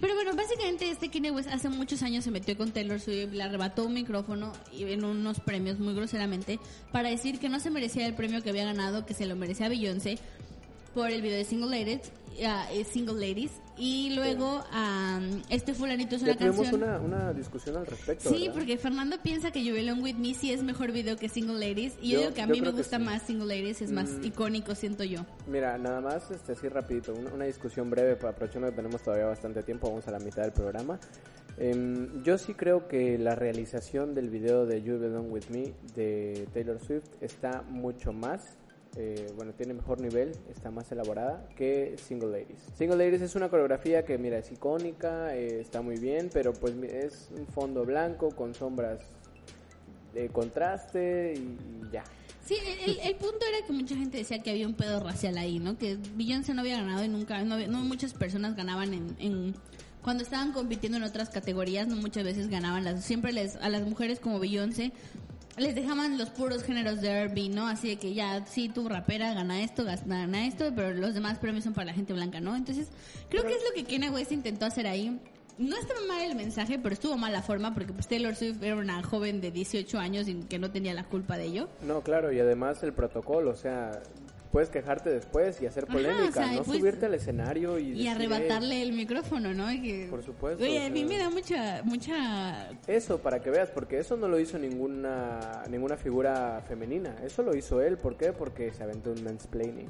Pero bueno, básicamente este Kanye West hace muchos años se metió con Taylor Swift, le arrebató un micrófono y en unos premios muy groseramente para decir que no se merecía el premio que había ganado, que se lo merecía Beyoncé por el video de Single Ladies, eh, Single Ladies y luego am, este fulanito es Ya una tuvimos canción. una, una discusión al respecto. Sí, ¿verdad? porque Fernando piensa que You Belong With Me sí es mejor video que Single Ladies y yo, Yo- digo que a mí me gusta sí. más Single Ladies, es más Mm. icónico, siento yo. Mira, nada más, este, así rapidito, una, una discusión breve, para aprovechando que tenemos todavía bastante tiempo, vamos a la mitad del programa. Em, yo sí creo que la realización del video de You Belong With Me de Taylor Swift está mucho más, eh, bueno, tiene mejor nivel, está más elaborada que Single Ladies. Single Ladies es una coreografía que, mira, es icónica, eh, está muy bien, pero pues es un fondo blanco con sombras de contraste y, ya. Sí, el, el punto era que mucha gente decía que había un pedo racial ahí, ¿no? Que Beyoncé no había ganado y nunca, no, había- no muchas personas ganaban en, en- cuando estaban compitiendo en otras categorías, no muchas veces ganaban las, siempre les, a las mujeres como Beyoncé les dejaban los puros géneros de R&B, ¿no? Así de que ya, sí, tu rapera gana esto, gana esto, pero los demás premios son para la gente blanca, ¿no? Entonces, creo que es lo que Kanye West intentó hacer ahí. No estaba mal el mensaje, pero estuvo mal la forma porque pues Taylor Swift era una joven de 18 años y que no tenía la culpa de ello. No, claro, y además el protocolo, o sea, puedes quejarte después y hacer polémica, o sea, y no pues- subirte al escenario y, y decir, arrebatarle el micrófono, ¿no? Que- Por supuesto, Oye, o a mí me da mucha, mucha... "Eh, Eso, para que veas, porque eso no lo hizo ninguna ninguna figura femenina, eso lo hizo él, ¿por qué? Porque se aventó un mansplaining.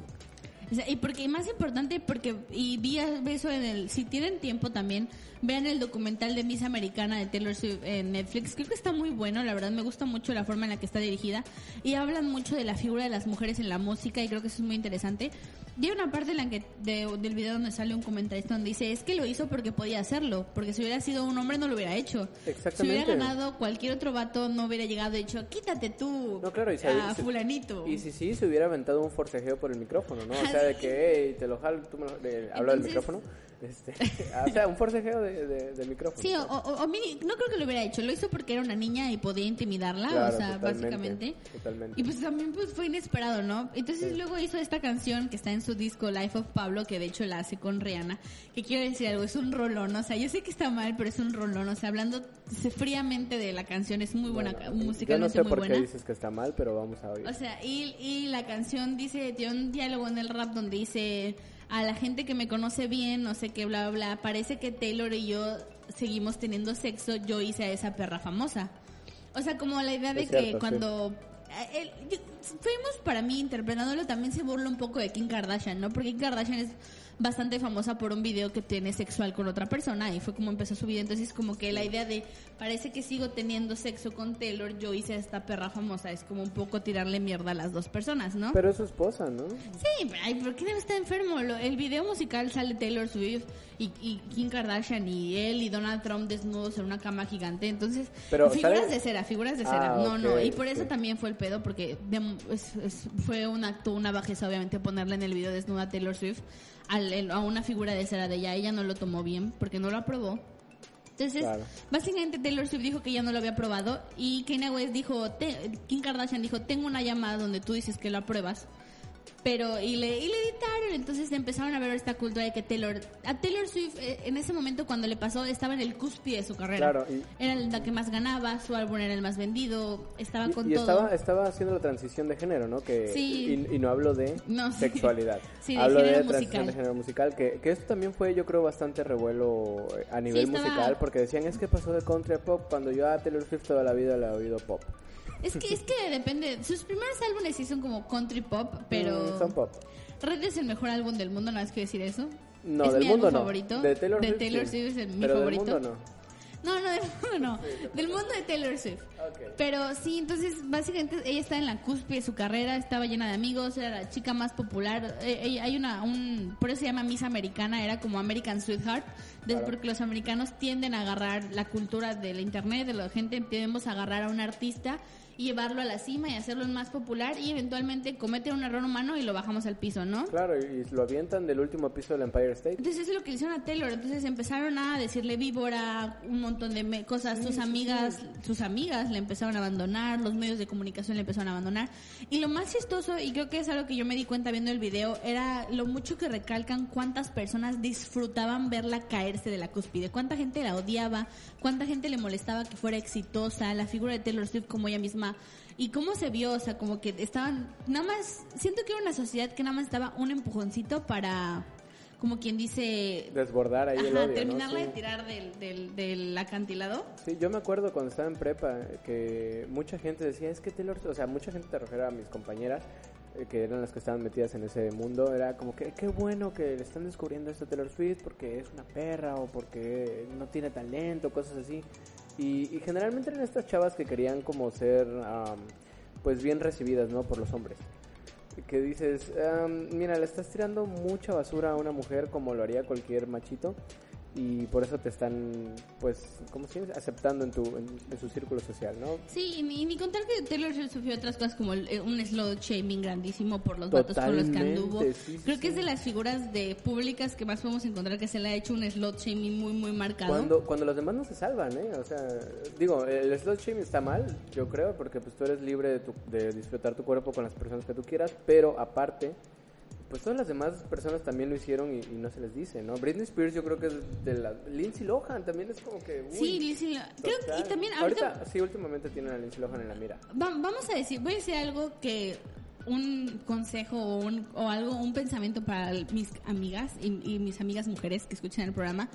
Y porque más importante, porque, y vi eso en el, si tienen tiempo también, vean el documental de Miss Americana de Taylor Swift en Netflix, creo que está muy bueno, la verdad me gusta mucho la forma en la que está dirigida, y hablan mucho de la figura de las mujeres en la música, y creo que eso es muy interesante. Hay una parte en la que, de- del video donde sale un comentarista donde dice, es que lo hizo porque podía hacerlo, porque si hubiera sido un hombre no lo hubiera hecho. Si Exactamente. hubiera ganado cualquier otro vato no hubiera llegado y dicho, quítate tú No, claro, y si- a si- fulanito. Y si sí, se hubiera aventado un forcejeo por el micrófono, ¿no? O sea, de que, hey, te lo jalo, tú me lo... de- hablo del micrófono. Este, [laughs] o sea, un forcejeo de, de- del micrófono. Sí, o, o- o mini- no creo que lo hubiera hecho, lo hizo porque era una niña y podía intimidarla, Claro, o sea, totalmente, básicamente. totalmente. Y pues también pues fue inesperado, ¿no? Entonces Sí. luego hizo esta canción que está en su disco Life of Pablo, que de hecho la hace con Rihanna, que quiero decir algo, es un rolón, o sea, yo sé que está mal, pero es un rolón, o sea, hablando fríamente de la canción, es muy buena, Bueno, yo no sé muy por buena. qué dices que está mal, pero vamos a oír. O sea, y, y la canción dice, tiene un diálogo en el rap donde dice, a la gente que me conoce bien, no sé qué, bla, bla, bla, parece que Taylor y yo seguimos teniendo sexo, yo hice a esa perra famosa. O sea, como la idea de Es que cierto, cuando... eh, el- yo- Fuimos para mí interpretándolo también se burla un poco de Kim Kardashian, ¿no? Porque Kim Kardashian es bastante famosa por un video que tiene sexual con otra persona y fue como empezó su video. Entonces como que la idea de parece que sigo teniendo sexo con Taylor, yo hice a esta perra famosa, es como un poco tirarle mierda a las dos personas, ¿no? Pero es su esposa, ¿no? Sí, pero, ay, ¿por qué debe estar enfermo? Lo- el video musical sale Taylor Swift y, y Kim Kardashian y él y Donald Trump desnudos en una cama gigante. Entonces, Pero, figuras ¿sale? de cera, figuras de Ah, cera. no, no, y por eso también fue el pedo, porque de- es- es- fue un acto, una bajeza, obviamente, ponerle en el video desnuda a Taylor Swift al- a una figura de cera de ella. Ella no lo tomó bien porque no lo aprobó. Entonces, Claro. básicamente Taylor Swift dijo que ya no lo había probado y Kanye West dijo, te- Kim Kardashian dijo, tengo una llamada donde tú dices que lo apruebas. Pero, y le, y le editaron, entonces empezaron a ver esta cultura de que Taylor, a Taylor Swift eh, en ese momento cuando le pasó estaba en el cúspide de su carrera. Claro, y- Era la que más ganaba, su álbum era el más vendido, estaba Y, con y todo. estaba, estaba haciendo la transición de género, ¿no? Que, Sí. y, no hablo de No, sí. sexualidad. [laughs] Sí, hablo de género transición musical. de género musical. Que, que esto también fue, yo creo, bastante revuelo eh, a nivel estaba- musical. Porque decían, es que pasó de country a pop cuando yo a Taylor Swift toda la vida la he oído pop. Es que, es que depende, sus primeros álbumes sí son como country pop, pero... Mm, son pop. Red es el mejor álbum del mundo, nada más que decir eso. No, es del mi mundo álbum no. favorito. De Taylor Swift, sí. Swift es el- mi Pero favorito. del mundo no. No, no, del mundo no. [laughs] Del mundo de Taylor Swift. Ok. Pero sí, entonces básicamente ella está en la cúspide de su carrera, estaba llena de amigos, era la chica más popular. Eh, ella- hay una, un, por eso se llama Miss Americana, era como American Sweetheart, de- Claro. porque los americanos tienden a agarrar la cultura de la internet, de la gente, tendemos a agarrar a un artista y llevarlo a la cima y hacerlo el más popular y eventualmente comete un error humano y lo bajamos al piso, ¿no? Claro, y, lo avientan del último piso del Empire State. Entonces eso es lo que le hicieron a Taylor. Entonces empezaron a decirle víbora, un montón de cosas. Sus amigas, sus amigas le empezaron a abandonar, los medios de comunicación le empezaron a abandonar. Y lo más chistoso, y creo que es algo que yo me di cuenta viendo el video, era lo mucho que recalcan cuántas personas disfrutaban verla caerse de la cúspide. Cuánta gente la odiaba, cuánta gente le molestaba que fuera exitosa, la figura de Taylor Swift como ella misma. Y cómo se vio, o sea, como que estaban, nada más, siento que era una sociedad que nada más estaba un empujoncito para, como quien dice, Desbordar ahí el odio, ¿no? terminarla Sí. de tirar del, del, del acantilado. Sí, yo me acuerdo cuando estaba en prepa que mucha gente decía, es que Taylor, o sea, mucha gente te refiero a mis compañeras eh, que eran las que estaban metidas en ese mundo, era como que qué bueno que le están descubriendo esto a Taylor Swift porque es una perra o porque no tiene talento, cosas así. Y, y generalmente eran estas chavas que querían como ser am, pues bien recibidas, ¿no? Por los hombres. Que dices, am, mira, le estás tirando mucha basura a una mujer como lo haría cualquier machito. Y por eso te están, pues, como si aceptando en tu en, su círculo social, ¿no? Sí, y ni, contar que Taylor sufrió otras cosas como eh, un slow shaming grandísimo por los vatos con los que anduvo. Creo que es de las figuras de públicas que más podemos encontrar que se le ha hecho un slot shaming muy, muy marcado. Cuando, cuando los demás no se salvan, ¿eh? O sea, digo, el slot shaming está mal, yo creo, porque pues tú eres libre de, de disfrutar tu cuerpo con las personas que tú quieras, pero aparte pues todas las demás personas también lo hicieron y, no se les dice, ¿no? Britney Spears yo creo que es de la... Lindsay Lohan también es como que... sí, Lindsay Lohan. Creo, y también ahorita, Sí, últimamente tienen a Lindsay Lohan en la mira. vamos a decir, voy a decir algo que... Un consejo o, un, o algo, un pensamiento para mis amigas y, y mis amigas mujeres que escuchan el programa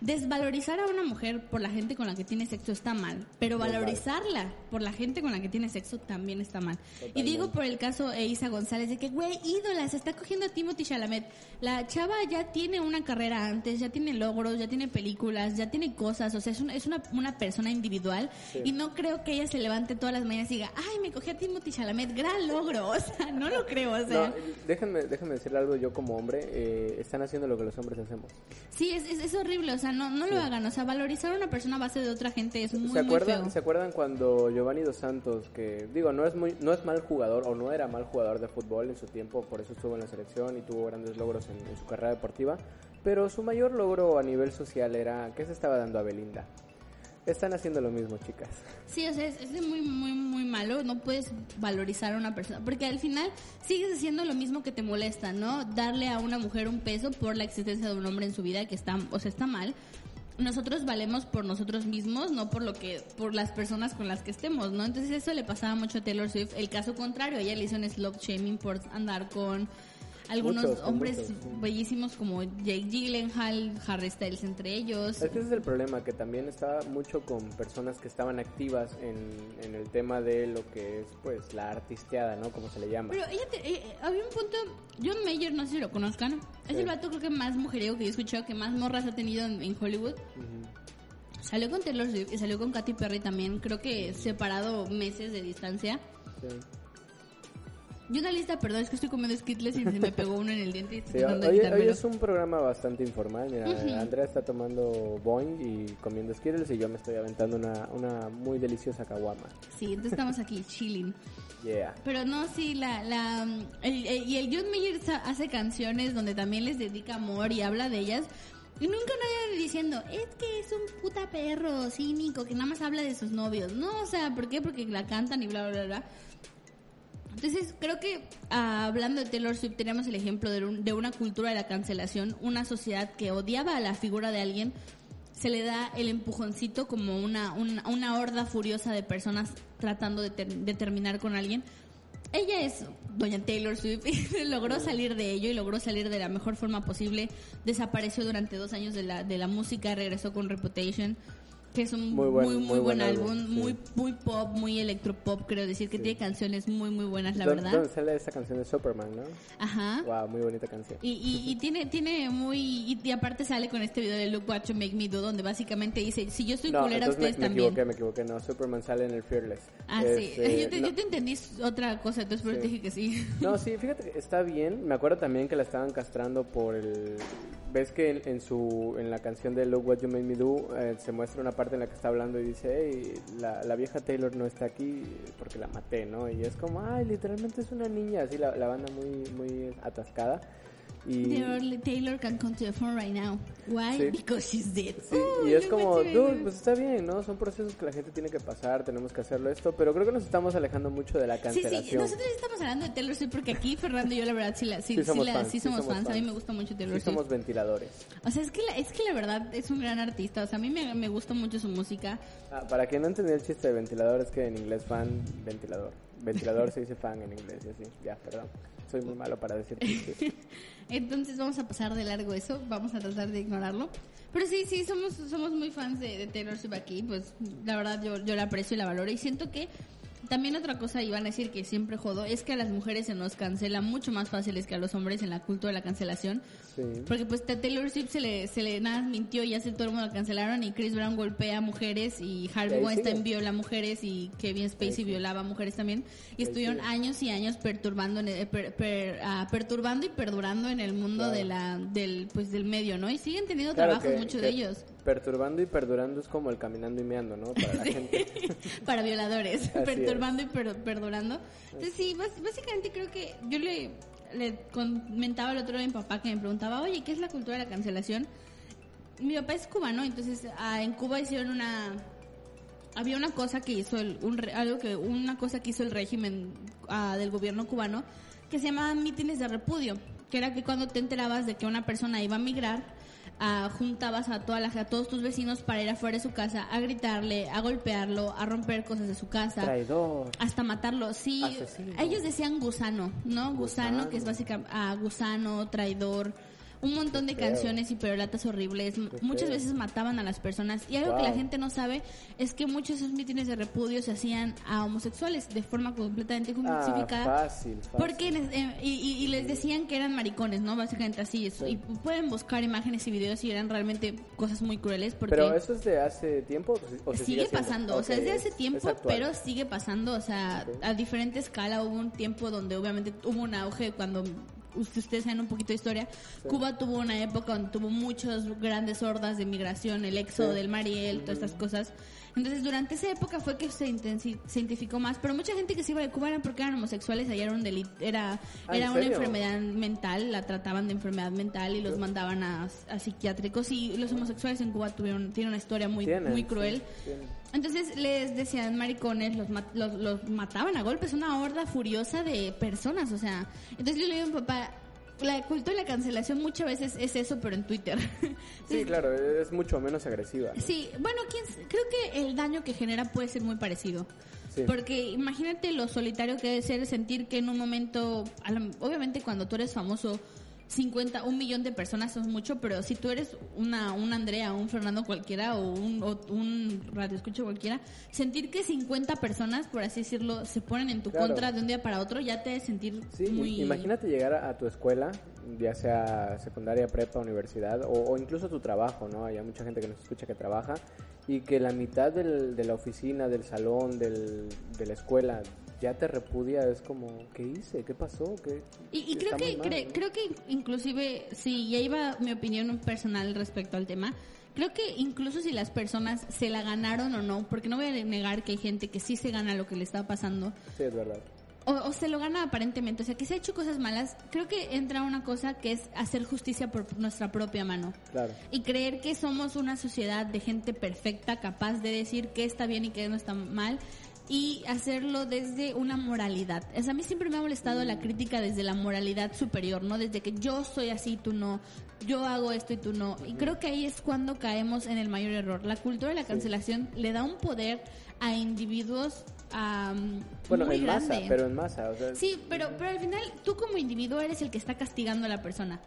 desvalorizar a una mujer por la gente con la que tiene sexo está mal, pero valorizarla por la gente con la que tiene sexo también está mal. Y digo por el caso de Isa González, de que, güey, ídola, se está cogiendo a Timothy Chalamet. La chava ya tiene una carrera antes, ya tiene logros, ya tiene películas, ya tiene cosas, o sea, es una, es una, una persona individual y no creo que ella se levante todas las mañanas y diga, ay, me cogí a Timothy Chalamet, gran logro, [laughs] o sea, no lo creo, o sea. déjenme, déjenme decirle algo, yo como hombre, eh, están haciendo lo que los hombres hacemos. Sí, es, es, es horrible, o sea, no, no lo hagan. O sea, valorizar a una persona a base de otra gente es muy, ¿Se acuerdan, feo. ¿Se acuerdan cuando Giovanni Dos Santos, que digo, no es, muy, no es mal jugador o no era mal jugador de fútbol en su tiempo, por eso estuvo en la selección y tuvo grandes logros en, su carrera deportiva, pero su mayor logro a nivel social era que se estaba dando a Belinda. Están haciendo lo mismo, chicas. Sí, o sea, es, muy, muy, muy malo. No puedes valorizar a una persona. Porque al final sigues haciendo lo mismo que te molesta, ¿no? Darle a una mujer un peso por la existencia de un hombre en su vida, que está, o sea, está mal nosotros valemos por nosotros mismos, no por lo que, por las personas con las que estemos, ¿no? Entonces eso le pasaba mucho a Taylor Swift. El caso contrario, ella le hizo un slot shaming por andar con algunos hombres bellísimos como Jake Gyllenhaal, Harry Styles entre ellos. ese es el problema, que también estaba mucho con personas que estaban activas en, en el tema de lo que es pues la artisteada, ¿no? Como se le llama. Pero ella eh, eh, había un punto, John Mayer, no sé si lo conozcan, es el vato creo que más mujeriego que yo he escuchado, que más morras ha tenido en, Hollywood. Salió con Taylor Swift y salió con Katy Perry también, creo que separado meses de distancia. Sí. Y una lista, perdón, es que estoy comiendo skittles y se me pegó uno en el diente. Y hoy, es un programa bastante informal. Mira, Andrea está tomando Boing y comiendo skittles y yo me estoy aventando una, una muy deliciosa caguama. Sí, entonces estamos aquí chilling. Yeah. Pero no, sí, la, la, y el John Mayer hace canciones donde también les dedica amor y habla de ellas. Y nunca nadie diciendo, es que es un puta perro cínico que nada más habla de sus novios. No, o sea, ¿por qué? Porque la cantan y bla, bla, bla. Entonces, creo que ah, hablando de Taylor Swift, tenemos el ejemplo de, de, una cultura de la cancelación, una sociedad que odiaba a la figura de alguien, se le da el empujoncito como una, una, horda furiosa de personas tratando de, de terminar con alguien. Ella es doña Taylor Swift [laughs] logró salir de ello y logró salir de la mejor forma posible. Desapareció durante dos años de la, de la música, regresó con Reputation que es un muy buen, muy, buen, álbum, muy muy pop, muy electropop, creo decir, que tiene canciones muy muy buenas, la verdad. ¿Dónde sale esa canción de Superman, no? Ajá. Wow, muy bonita canción. Y, y, y tiene tiene muy y, aparte sale con este video de Look What You Make Me Do donde básicamente dice, si yo estoy culera ustedes me, también. Me equivoqué, me equivoqué, no, Superman sale en el Fearless. Ah, sí. Este, [laughs] yo te, yo te, entendí otra cosa, entonces por eso dije que sí. No, sí, fíjate que está bien. Me acuerdo también que la estaban castrando por el ves que en, su en la canción de Look What You Made Me Do eh, se muestra una parte en la que está hablando y dice, hey, la, la, vieja Taylor no está aquí porque la maté, ¿no? Y es como, ay, literalmente es una niña, así la, la banda muy, muy atascada. Y... Taylor can come to the phone right now. Why? Because she's dead. Sí, y es como, dude, pues está bien, ¿no? Son procesos que la gente tiene que pasar, tenemos que hacerlo esto, pero creo que nos estamos alejando mucho de la cancelación. Sí, sí, nosotros estamos hablando de Taylor Swift porque aquí Fernando y yo la verdad sí, la, sí, sí, somos, fans, sí somos, fans. A mí me gusta mucho Taylor sí somos ventiladores. O sea, es que, la, es que la verdad es un gran artista, o sea, a mí me, me gusta mucho su música. Ah, para quien no entendió el chiste de ventilador, es que en inglés fan, ventilador. Ventilador se dice fan en inglés y así, ya, perdón. Soy muy malo para decir. [laughs] Entonces vamos a pasar de largo eso, vamos a tratar de ignorarlo. Pero sí, sí, somos, somos muy fans de, Taylor Swift aquí, pues la verdad yo, yo la aprecio y la valoro y siento que También otra cosa iban a decir que siempre jodo es que a las mujeres se nos cancela mucho más fáciles que a los hombres en la cultura de la cancelación. Sí. Porque pues a Taylor Swift se le, se le nada mintió y hace todo el mundo la cancelaron y Chris Brown golpea a mujeres y Harvey Weinstein viola a mujeres y Kevin Spacey violaba a mujeres también y estuvieron años y años perturbando en el- per- per- ah, perturbando y perdurando en el mundo Claro. de la del pues del medio, ¿no? Y siguen teniendo Claro trabajo que- muchos que de ellos Perturbando y perdurando es como el caminando y meando, ¿no? Para la [laughs] gente. [laughs] para violadores, Así perturbando y per- perdurando. Entonces sí, básicamente creo que yo le, le comentaba el otro día a mi papá que me preguntaba, oye, ¿qué es la cultura de la cancelación? Mi papá es cubano, entonces ah, en Cuba hicieron una había una cosa que hizo el, un, algo que una cosa que hizo el régimen ah, del gobierno cubano que se llamaban mítines de repudio, que era que cuando te enterabas de que una persona iba a migrar, ah, juntabas a toda la, a todos tus vecinos para ir afuera de su casa a gritarle, a golpearlo, a romper cosas de su casa. Traidor. Hasta matarlo, sí. Asesino. Ellos decían gusano, ¿no? Gusano, Gusano. que es básicamente ah, gusano, traidor. Un montón de Qué feo. canciones y perolatas horribles. Muchas feo. veces mataban a las personas. Y algo que la gente no sabe es que muchos de esos mítines de repudio se hacían a homosexuales de forma completamente Ah, justificada. fácil, fácil. Porque les- eh, y, y- y les decían que eran maricones, ¿no? Básicamente así. Y pueden buscar imágenes y videos y eran realmente cosas muy crueles. Porque Pero eso es de hace tiempo o se sigue pasando, o sea, es de hace tiempo, pero sigue pasando, o sea, a diferente escala hubo un tiempo donde obviamente hubo un auge cuando usted- ustedes saben un poquito de historia, Cuba tuvo una época donde tuvo muchas grandes hordas de migración, el éxodo Sí. del Mariel, todas estas cosas. Entonces, durante esa época fue que se, identificó más, pero mucha gente que se iba de Cuba era porque eran homosexuales, allá era un delito, era, Ah, ¿en era una serio? enfermedad mental, la trataban de enfermedad mental y los mandaban a, a psiquiátricos y los homosexuales en Cuba tuvieron, tienen una historia muy, Tienen, muy cruel. Entonces les decían maricones, los, los, los mataban a golpes, una horda furiosa de personas, o sea. Entonces yo le digo a mi papá, la cultura de la cancelación muchas veces es eso, pero en Twitter. [laughs] Sí, claro, es mucho menos agresiva. ¿no? Sí, bueno, quién creo que el daño que genera puede ser muy parecido. Sí. Porque imagínate lo solitario que debe ser sentir que en un momento, obviamente cuando tú eres famoso, 50, un millón de personas son mucho, pero si tú eres una, un Andrea, un Fernando cualquiera o un, o un radio escucho cualquiera, sentir que 50 personas, por así decirlo, se ponen en tu Claro. contra de un día para otro, ya te debe sentir Sí, muy... imagínate llegar a, a tu escuela, ya sea secundaria, prepa, universidad, o, o incluso tu trabajo, ¿no? Hay mucha gente que nos escucha que trabaja, y que la mitad del- de la oficina, del salón, del, de la escuela, ya te repudia, es como, ¿qué hice? ¿Qué pasó? ¿Qué, Y, y creo que mal, cre- ¿no? creo que inclusive sí, ya iba mi opinión personal respecto al tema. Creo que incluso si las personas se la ganaron o no, porque no voy a negar que hay gente que sí se gana lo que le está pasando, Sí, es verdad. o, o se lo gana aparentemente, o sea, que se ha hecho cosas malas, creo que entra una cosa que es hacer justicia por nuestra propia mano. Claro. Y creer que somos una sociedad de gente perfecta, capaz de decir qué está bien y qué no está mal, y hacerlo desde una moralidad. O sea, a mí siempre me ha molestado la crítica desde la moralidad superior, ¿no? Desde que yo soy así, tú no, yo hago esto y tú no. Y creo que ahí es cuando caemos en el mayor error. La cultura de la cancelación le da un poder a individuos am, Bueno, muy en masa, grande. pero en masa, o sea, Sí, pero, pero al final tú como individuo eres el que está castigando a la persona.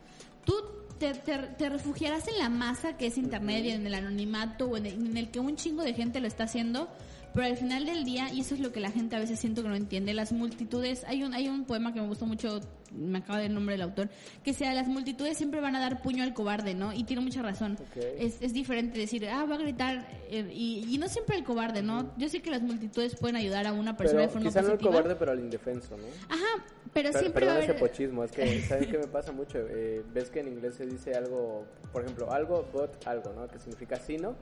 Tú te, te, te refugiarás en la masa que es internet y en el anonimato o en el, en el que un chingo de gente lo está haciendo. Pero al final del día, y eso es lo que la gente a veces siento que no entiende, las multitudes, hay un, hay un poema que me gustó mucho, me acaba del nombre del autor, que sea, las multitudes siempre van a dar puño al cobarde, ¿no? Y tiene mucha razón. Ok. Es, es diferente decir, ah, va a gritar, eh, y, y no siempre al cobarde, ¿no? Yo sé que las multitudes pueden ayudar a una persona pero de forma quizá no el positiva. cobarde, pero al indefenso, ¿no? Ajá, pero Per- siempre va a perdón ese haber... pochismo, es que, [laughs] ¿sabes qué me pasa mucho? Eh, ves que en inglés se dice algo, por ejemplo, algo, but algo, ¿no? Que significa sí, ¿no?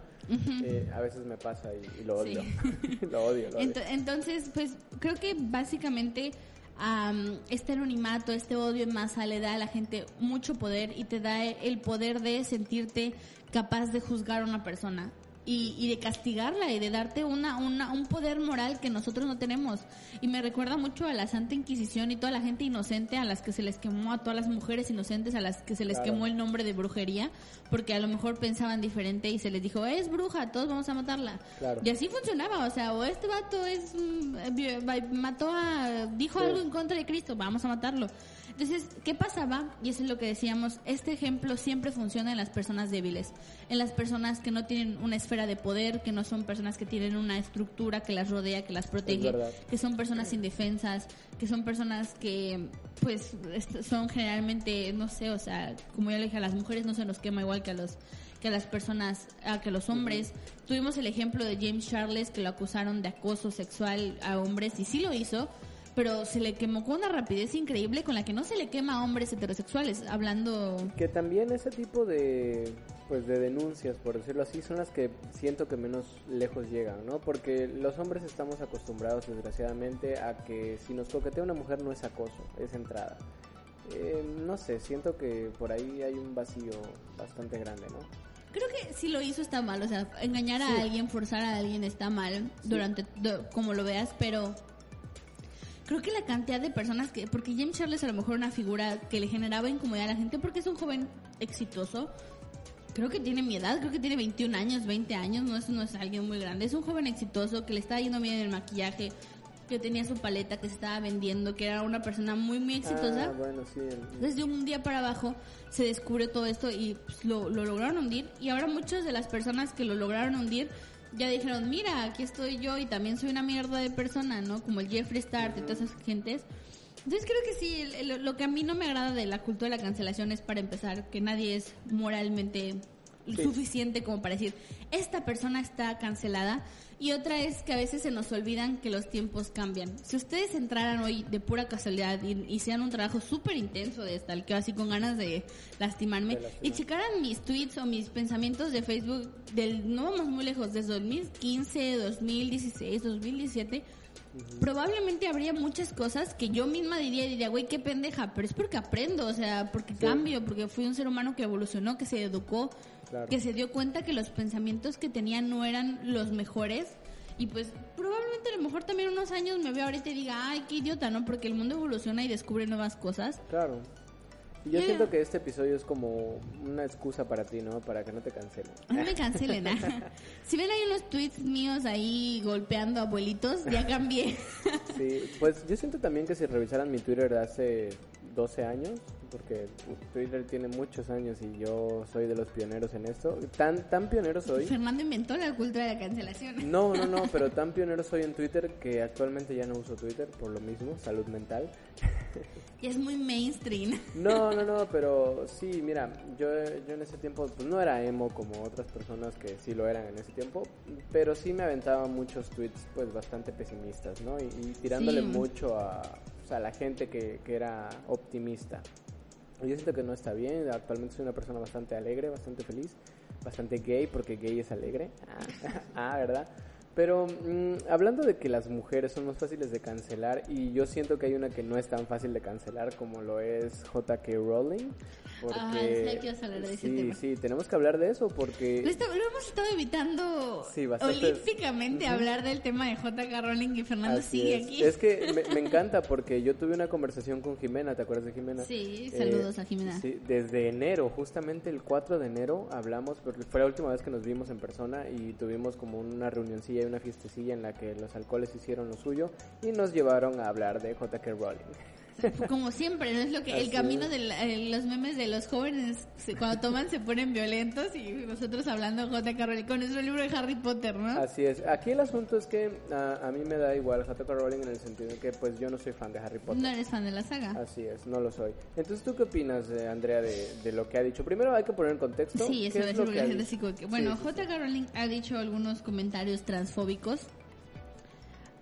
Eh, a veces me pasa y, y lo odio. [laughs] lo odio, lo odio. Ent- entonces, pues creo que básicamente am, este anonimato, este odio en masa le da a la gente mucho poder y te da el poder de sentirte capaz de juzgar a una persona. Y, y de castigarla y de darte una, una, un poder moral que nosotros no tenemos. Y me recuerda mucho a la Santa Inquisición y toda la gente inocente a las que se les quemó, a todas las mujeres inocentes a las que se les Claro. quemó el nombre de brujería, porque a lo mejor pensaban diferente y se les dijo, es bruja, todos vamos a matarla. Claro. Y así funcionaba, o sea, o este vato es mm, va- mató a dijo Sí. algo en contra de Cristo, vamos a matarlo. Entonces, ¿qué pasaba? Y eso es lo que decíamos, este ejemplo siempre funciona en las personas débiles, en las personas que no tienen una esfera de poder, que no son personas que tienen una estructura que las rodea, que las protege, que son personas indefensas, que son personas que pues son generalmente, no sé, o sea, como ya le dije, a las mujeres no se nos quema igual que a los que a las personas, a que los hombres. Tuvimos el ejemplo de James Charles que lo acusaron de acoso sexual a hombres y sí lo hizo, pero se le quemó con una rapidez increíble con la que no se le quema a hombres heterosexuales, hablando... Que también ese tipo de, pues de denuncias, por decirlo así, son las que siento que menos lejos llegan, ¿no? Porque los hombres estamos acostumbrados, desgraciadamente, a que si nos coquetea una mujer no es acoso, es entrada. Eh, no sé, siento que por ahí hay un vacío bastante grande, ¿no? Creo que si lo hizo está mal, o sea, engañar a alguien, forzar a alguien está mal, durante, como lo veas, pero creo que la cantidad de personas que, porque James Charles a lo mejor una figura que le generaba incomodidad a la gente porque es un joven exitoso, creo que tiene mi edad, creo que tiene 21 años, 20 años, no es, no es alguien muy grande, es un joven exitoso que le está yendo bien en el maquillaje, que tenía su paleta, que se estaba vendiendo, que era una persona muy, muy exitosa. Ah, bueno, sí, Desde un día para abajo se descubre todo esto y pues, lo, lo lograron hundir. Y ahora muchas de las personas que lo lograron hundir ya dijeron, mira, aquí estoy yo y también soy una mierda de persona, ¿no? Como el Jeffree Star y todas esas gentes. Entonces creo que sí, lo que a mí no me agrada de la cultura de la cancelación es para empezar que nadie es moralmente suficiente como para decir, esta persona está cancelada. Y otra es que a veces se nos olvidan que los tiempos cambian. Si ustedes entraran hoy de pura casualidad y hicieran un trabajo súper intenso de que así con ganas de lastimarme, y checaran mis tweets o mis pensamientos de Facebook, del no vamos muy lejos, desde 2015, 2016, 2017, probablemente habría muchas cosas que yo misma diría, diría, güey, qué pendeja, pero es porque aprendo, o sea, porque cambio, porque fui un ser humano que evolucionó, que se educó, que se dio cuenta que los pensamientos que tenía no eran los mejores. Y pues probablemente a lo mejor también unos años me veo ahorita y diga, ay, qué idiota, ¿no? Porque el mundo evoluciona y descubre nuevas cosas. Claro. Yo siento que este episodio es como una excusa para ti, ¿no? Para que no te cancelen. No me cancelen, Si ven ahí unos tweets míos ahí golpeando abuelitos, ya cambié. sí, pues yo siento también que si revisaran mi Twitter de hace 12 años, porque Twitter tiene muchos años y yo soy de los pioneros en esto. Tan, tan pionero soy. Fernando inventó la cultura de la cancelación. No, no, no, pero tan pionero soy en Twitter que actualmente ya no uso Twitter por lo mismo, salud mental. Y es muy mainstream. No, no, no, pero sí, mira, yo, yo en ese tiempo pues no era emo como otras personas que sí lo eran en ese tiempo, pero sí me aventaba muchos tweets pues bastante pesimistas, ¿no? Y, tirándole mucho a, a la gente que, que era optimista. Yo siento que no está bien, actualmente soy una persona bastante alegre, bastante feliz, bastante gay, porque gay es alegre. ah, [laughs] ah ¿verdad? Pero mm, hablando de que las mujeres son más fáciles de cancelar, y yo siento que hay una que no es tan fácil de cancelar como lo es JK Rowling. Porque, sí, hablar de ese sí, sí, tenemos que hablar de eso porque... Lo, hemos estado evitando olímpicamente hablar del tema de JK Rowling y Fernando sigue aquí. Es que me, encanta porque yo tuve una conversación con Jimena, ¿te acuerdas de Jimena? Sí, saludos a Jimena. Sí, desde enero, justamente el 4 de enero hablamos, porque fue la última vez que nos vimos en persona y tuvimos como una reunioncilla una fiestecilla en la que los alcoholes hicieron lo suyo y nos llevaron a hablar de JK Rowling. [laughs] Como siempre, ¿no? Es lo que el camino de eh, los memes de los jóvenes, cuando toman se ponen violentos y nosotros hablando J.K. Rowling con nuestro libro de Harry Potter, ¿no? Así es. Aquí el asunto es que a, mí me da igual J.K. Rowling en el sentido de que pues yo no soy fan de Harry Potter. No eres fan de la saga. Así es, no lo soy. Entonces, ¿tú qué opinas, eh, Andrea, de, lo que ha dicho? Primero hay que poner en contexto. Sí, eso es lo que, así que, Bueno, J.K. Rowling ha dicho algunos comentarios transfóbicos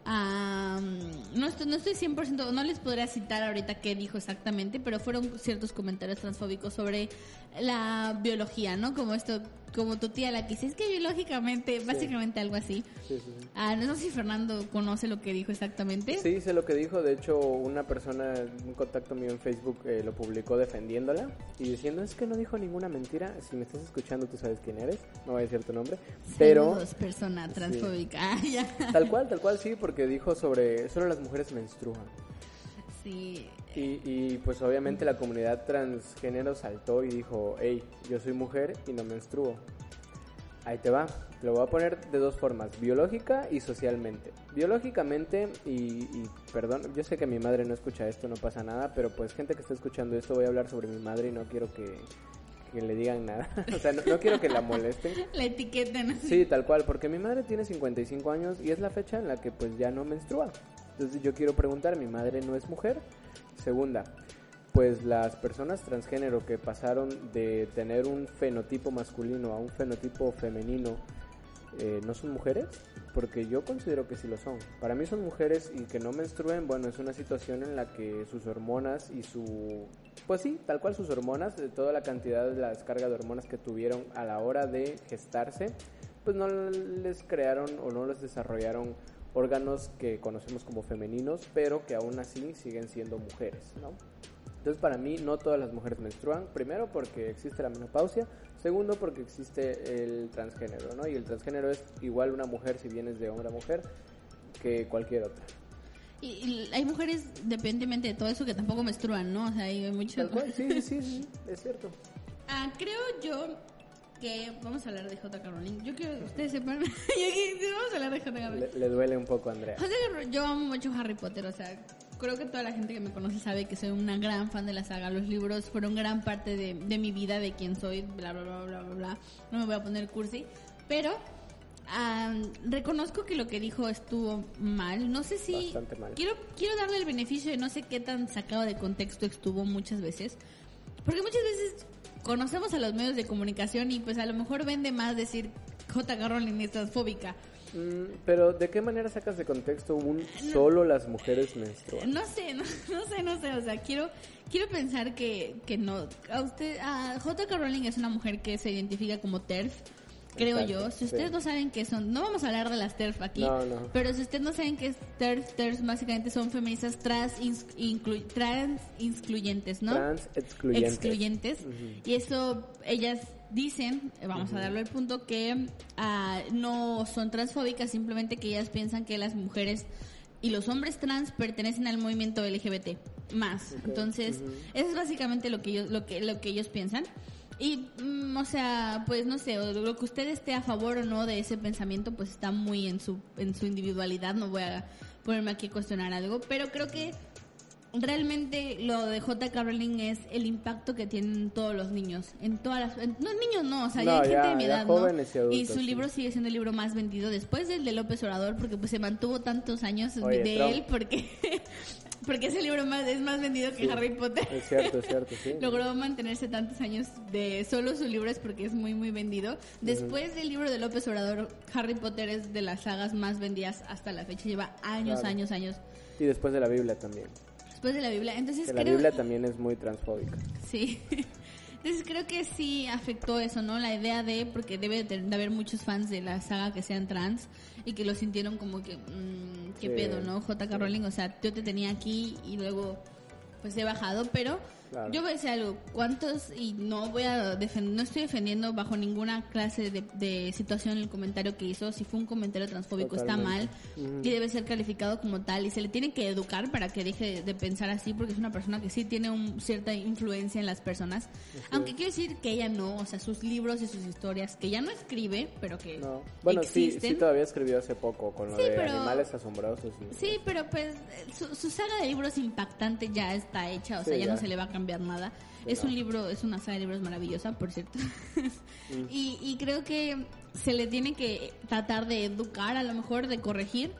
no, estoy, no estoy 100%, no les podría citar ahorita qué dijo exactamente, pero fueron ciertos comentarios transfóbicos sobre la biología, ¿no? Como esto como tu tía la que es que biológicamente, básicamente algo así. Ah, no sé si Fernando conoce lo que dijo exactamente. Sí, sé lo que dijo. De hecho, una persona, un contacto mío en Facebook eh, lo publicó defendiéndola y diciendo es que no dijo ninguna mentira. Si me estás escuchando, tú sabes quién eres. No voy a decir tu nombre. Pero. persona transfóbica. [laughs] Ah, tal cual, tal cual, sí, porque dijo sobre. Solo las mujeres menstruan. Sí. Y, y, pues obviamente la comunidad transgénero saltó y dijo, hey, yo soy mujer y no menstruo. Ahí te va. Lo voy a poner de dos formas, biológica y socialmente. Biológicamente, y, y, perdón, yo sé que mi madre no escucha esto, no pasa nada, pero pues gente que está escuchando esto, voy a hablar sobre mi madre y no quiero que, que le digan nada. [laughs] o sea, no, no, quiero que la molesten. [laughs] La etiqueten. Sí, tal cual, porque mi madre tiene 55 años y es la fecha en la que pues ya no menstrua. Entonces yo quiero preguntar, ¿mi madre no es mujer? Segunda, pues las personas transgénero que pasaron de tener un fenotipo masculino a un fenotipo femenino, eh, ¿no son mujeres? Porque yo considero que sí lo son. Para mí son mujeres y que no menstruen, bueno, es una situación en la que sus hormonas y su... Pues sí, tal cual sus hormonas, de toda la cantidad de la descarga de hormonas que tuvieron a la hora de gestarse, pues no les crearon o no les desarrollaron órganos que conocemos como femeninos, pero que aún así siguen siendo mujeres, ¿no? Entonces para mí no todas las mujeres menstruan, primero porque existe la menopausia, segundo porque existe el transgénero, ¿no? Y el transgénero es igual una mujer si vienes de hombre a mujer que cualquier otra. Y, y hay mujeres, dependientemente de todo eso, que tampoco menstruan, ¿no? O sea, hay muchas... Sí, sí, sí, [laughs] sí, es cierto. Ah, creo yo que vamos a hablar de J. Rowling. Yo quiero que ustedes sepan. [laughs] vamos a hablar de J. Rowling. Le, le, duele un poco Andrea. yo amo mucho Harry Potter, o sea, creo que toda la gente que me conoce sabe que soy una gran fan de la saga. Los libros fueron gran parte de, de mi vida, de quién soy, bla, bla, bla, bla, bla, bla. No me voy a poner cursi, pero um, reconozco que lo que dijo estuvo mal. No sé si... Bastante mal. Quiero, quiero darle el beneficio de no sé qué tan sacado de contexto estuvo muchas veces. Porque muchas veces conocemos a los medios de comunicación y pues a lo mejor vende más decir J.K. Rowling es transfóbica. Mm, pero ¿de qué manera sacas de contexto un solo las mujeres menstruan? No sé, no, [laughs] no, sé, no sé, o sea, quiero quiero pensar que, que no. A usted, a J.K. Rowling es una mujer que se identifica como TERF, creo Exacto, yo. Si ustedes sí. no saben qué son, no vamos a hablar de las TERF aquí, No, no. pero si ustedes no saben qué es TERF, TERF básicamente son feministas trans, inclu- trans excluyentes, ¿no? Trans excluyentes. excluyentes. Y eso ellas dicen, vamos a darle el punto, que ah, no son transfóbicas, simplemente que ellas piensan que las mujeres y los hombres trans pertenecen al movimiento LGBT más. Entonces, eso es básicamente lo que ellos, lo que, lo que ellos piensan. Y, mm, o sea, pues no sé, lo que usted esté a favor o no de ese pensamiento, pues está muy en su, en su individualidad, no voy a ponerme aquí a cuestionar algo, pero creo que realmente lo de J.K. Rowling es el impacto que tienen todos los niños. En todas las. en- no, niños no, o sea, ya No, hay gente ya- de mi ya edad, jóvenes y ¿no? adultos, su sí. libro sigue siendo el libro más vendido después del de López Obrador, porque pues se mantuvo tantos años Oye, de Trump. él, porque. Porque ese libro más, es más vendido que Sí. Harry Potter. Es cierto, es cierto, sí. [laughs] Logró mantenerse tantos años de solo su libro es porque es muy muy vendido. Después del libro de López Obrador, Harry Potter es de las sagas más vendidas hasta la fecha. Lleva años, Claro. años, años Y después de la Biblia también. después de la Biblia. Entonces Que la creo Biblia también es muy transfóbica. Sí. [laughs] Entonces creo que sí afectó eso, ¿no? La idea de, porque debe de, de haber muchos fans de la saga que sean trans y que lo sintieron como que, mm, qué Sí. pedo, ¿no? J.K. Rowling, o sea, yo te tenía aquí y luego pues he bajado, pero Claro. yo voy a decir algo, ¿cuántos? Y no voy a defender, no estoy defendiendo bajo ninguna clase de, de situación el comentario que hizo, si fue un comentario transfóbico está mal Totalmente. y debe ser calificado como tal y se le tiene que educar para que deje de pensar así porque es una persona que sí tiene un, cierta influencia en las personas aunque quiero decir que ella no o sea sus libros y sus historias que ya no escribe pero que No. Bueno, sí, existen sí todavía escribió hace poco con lo Sí, de pero- animales asombrosos. y- Sí, pero pues su, su saga de libros impactante ya está hecha, o Sí, sea, ya, ya. no se le va a cambiar nada. Es un libro, es una saga de libros maravillosa, por cierto. [laughs] Mm. y, y creo que se le tiene que tratar de educar, a lo mejor de corregir.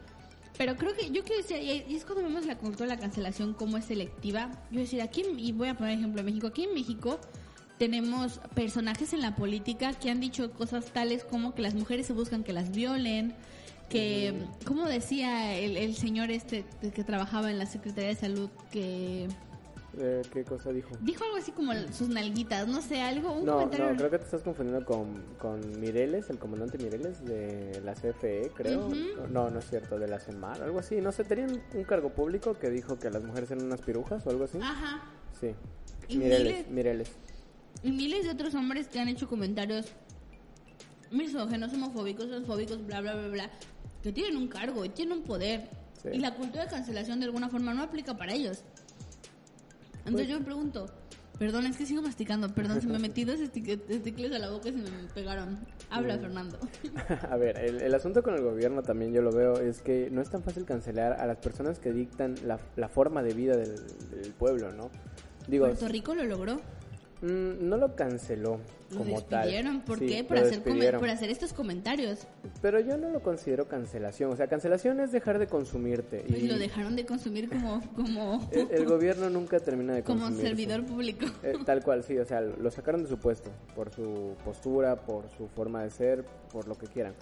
Pero creo que yo quiero decir, y es cuando vemos la cultura de la cancelación como es selectiva. Yo decir, aquí, y voy a poner ejemplo de México, aquí en México tenemos personajes en la política que han dicho cosas tales como que las mujeres se buscan que las violen, que, como decía el, el señor este que trabajaba en la Secretaría de Salud, que Eh, ¿Qué cosa dijo? dijo algo así como sus nalguitas, no sé, algo, un No, comentario. no, creo que te estás confundiendo con, con Mireles, el comandante Mireles de la CFE, creo. No, no es cierto, de la CEMAR, algo así. No sé, tenían un, un cargo público que dijo que las mujeres eran unas pirujas o algo así. Ajá. Sí. Y Mireles, miles- Mireles. Y miles de otros hombres que han hecho comentarios misógenos, homofóbicos, transfóbicos, bla, bla, bla, bla, que tienen un cargo y tienen un poder. Sí. Y la cultura de cancelación de alguna forma no aplica para ellos. Entonces yo me pregunto, Perdón, es que sigo masticando. Perdón, se me metí dos esticles a la boca y se me pegaron. Habla, Fernando. [laughs] a ver, el, asunto con el gobierno también yo lo veo es que no es tan fácil cancelar a las personas que dictan la, la forma de vida del, del pueblo, ¿no? Digo, Puerto Rico lo logró. Mm, no lo canceló como tal. ¿Por qué? Por hacer, por hacer estos comentarios. Pero yo no lo considero cancelación. O sea, cancelación es dejar de consumirte. Pues y lo dejaron de consumir como... como el, gobierno nunca termina de consumir. Como servidor público. Eh, tal cual, sí. O sea, lo sacaron de su puesto. Por su postura, por su forma de ser, por lo que quieran.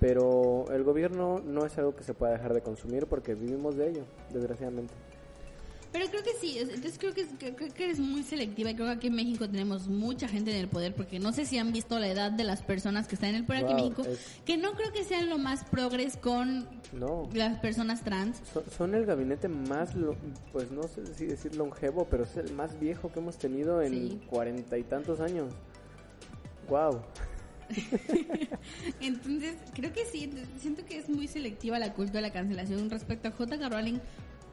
Pero el gobierno no es algo que se pueda dejar de consumir porque vivimos de ello, desgraciadamente. Pero creo que sí, entonces creo que, creo que eres muy selectiva y creo que aquí en México tenemos mucha gente en el poder porque no sé si han visto la edad de las personas que están en el poder aquí en México, que no creo que sean lo más progres con las personas trans. Son, el gabinete más, pues no sé si decir longevo, pero es el más viejo que hemos tenido en cuarenta y tantos años. Wow. [laughs] Entonces, creo que sí, siento que es muy selectiva la cultura de la cancelación respecto a J.K. Rowling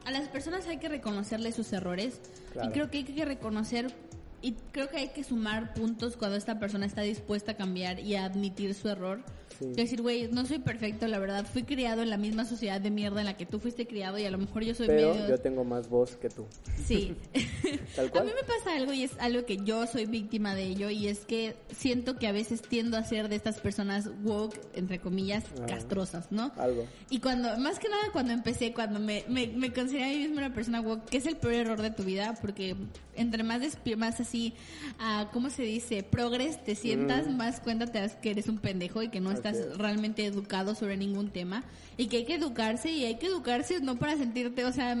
a las personas hay que reconocerle sus errores. Y creo que hay que reconocer y creo que hay que sumar puntos cuando esta persona está dispuesta a cambiar y a admitir su error Decir, güey, no soy perfecto, la verdad. Fui criado en la misma sociedad de mierda en la que tú fuiste criado y a lo mejor yo soy Pero yo tengo más voz que tú. Sí. [laughs] A mí me pasa algo y es algo que yo soy víctima de ello y es que siento que a veces tiendo a ser de estas personas woke, entre comillas, ah. castrosas, ¿no? Algo. Y cuando, más que nada cuando empecé, cuando me, me, me consideré a mí misma una persona woke, que es el peor error de tu vida, porque entre más, más así, uh, ¿cómo se dice? Progres, te sientas, mm. más cuenta te das que eres un pendejo y que no estás realmente educado sobre ningún tema y que hay que educarse y hay que educarse no para sentirte, o sea,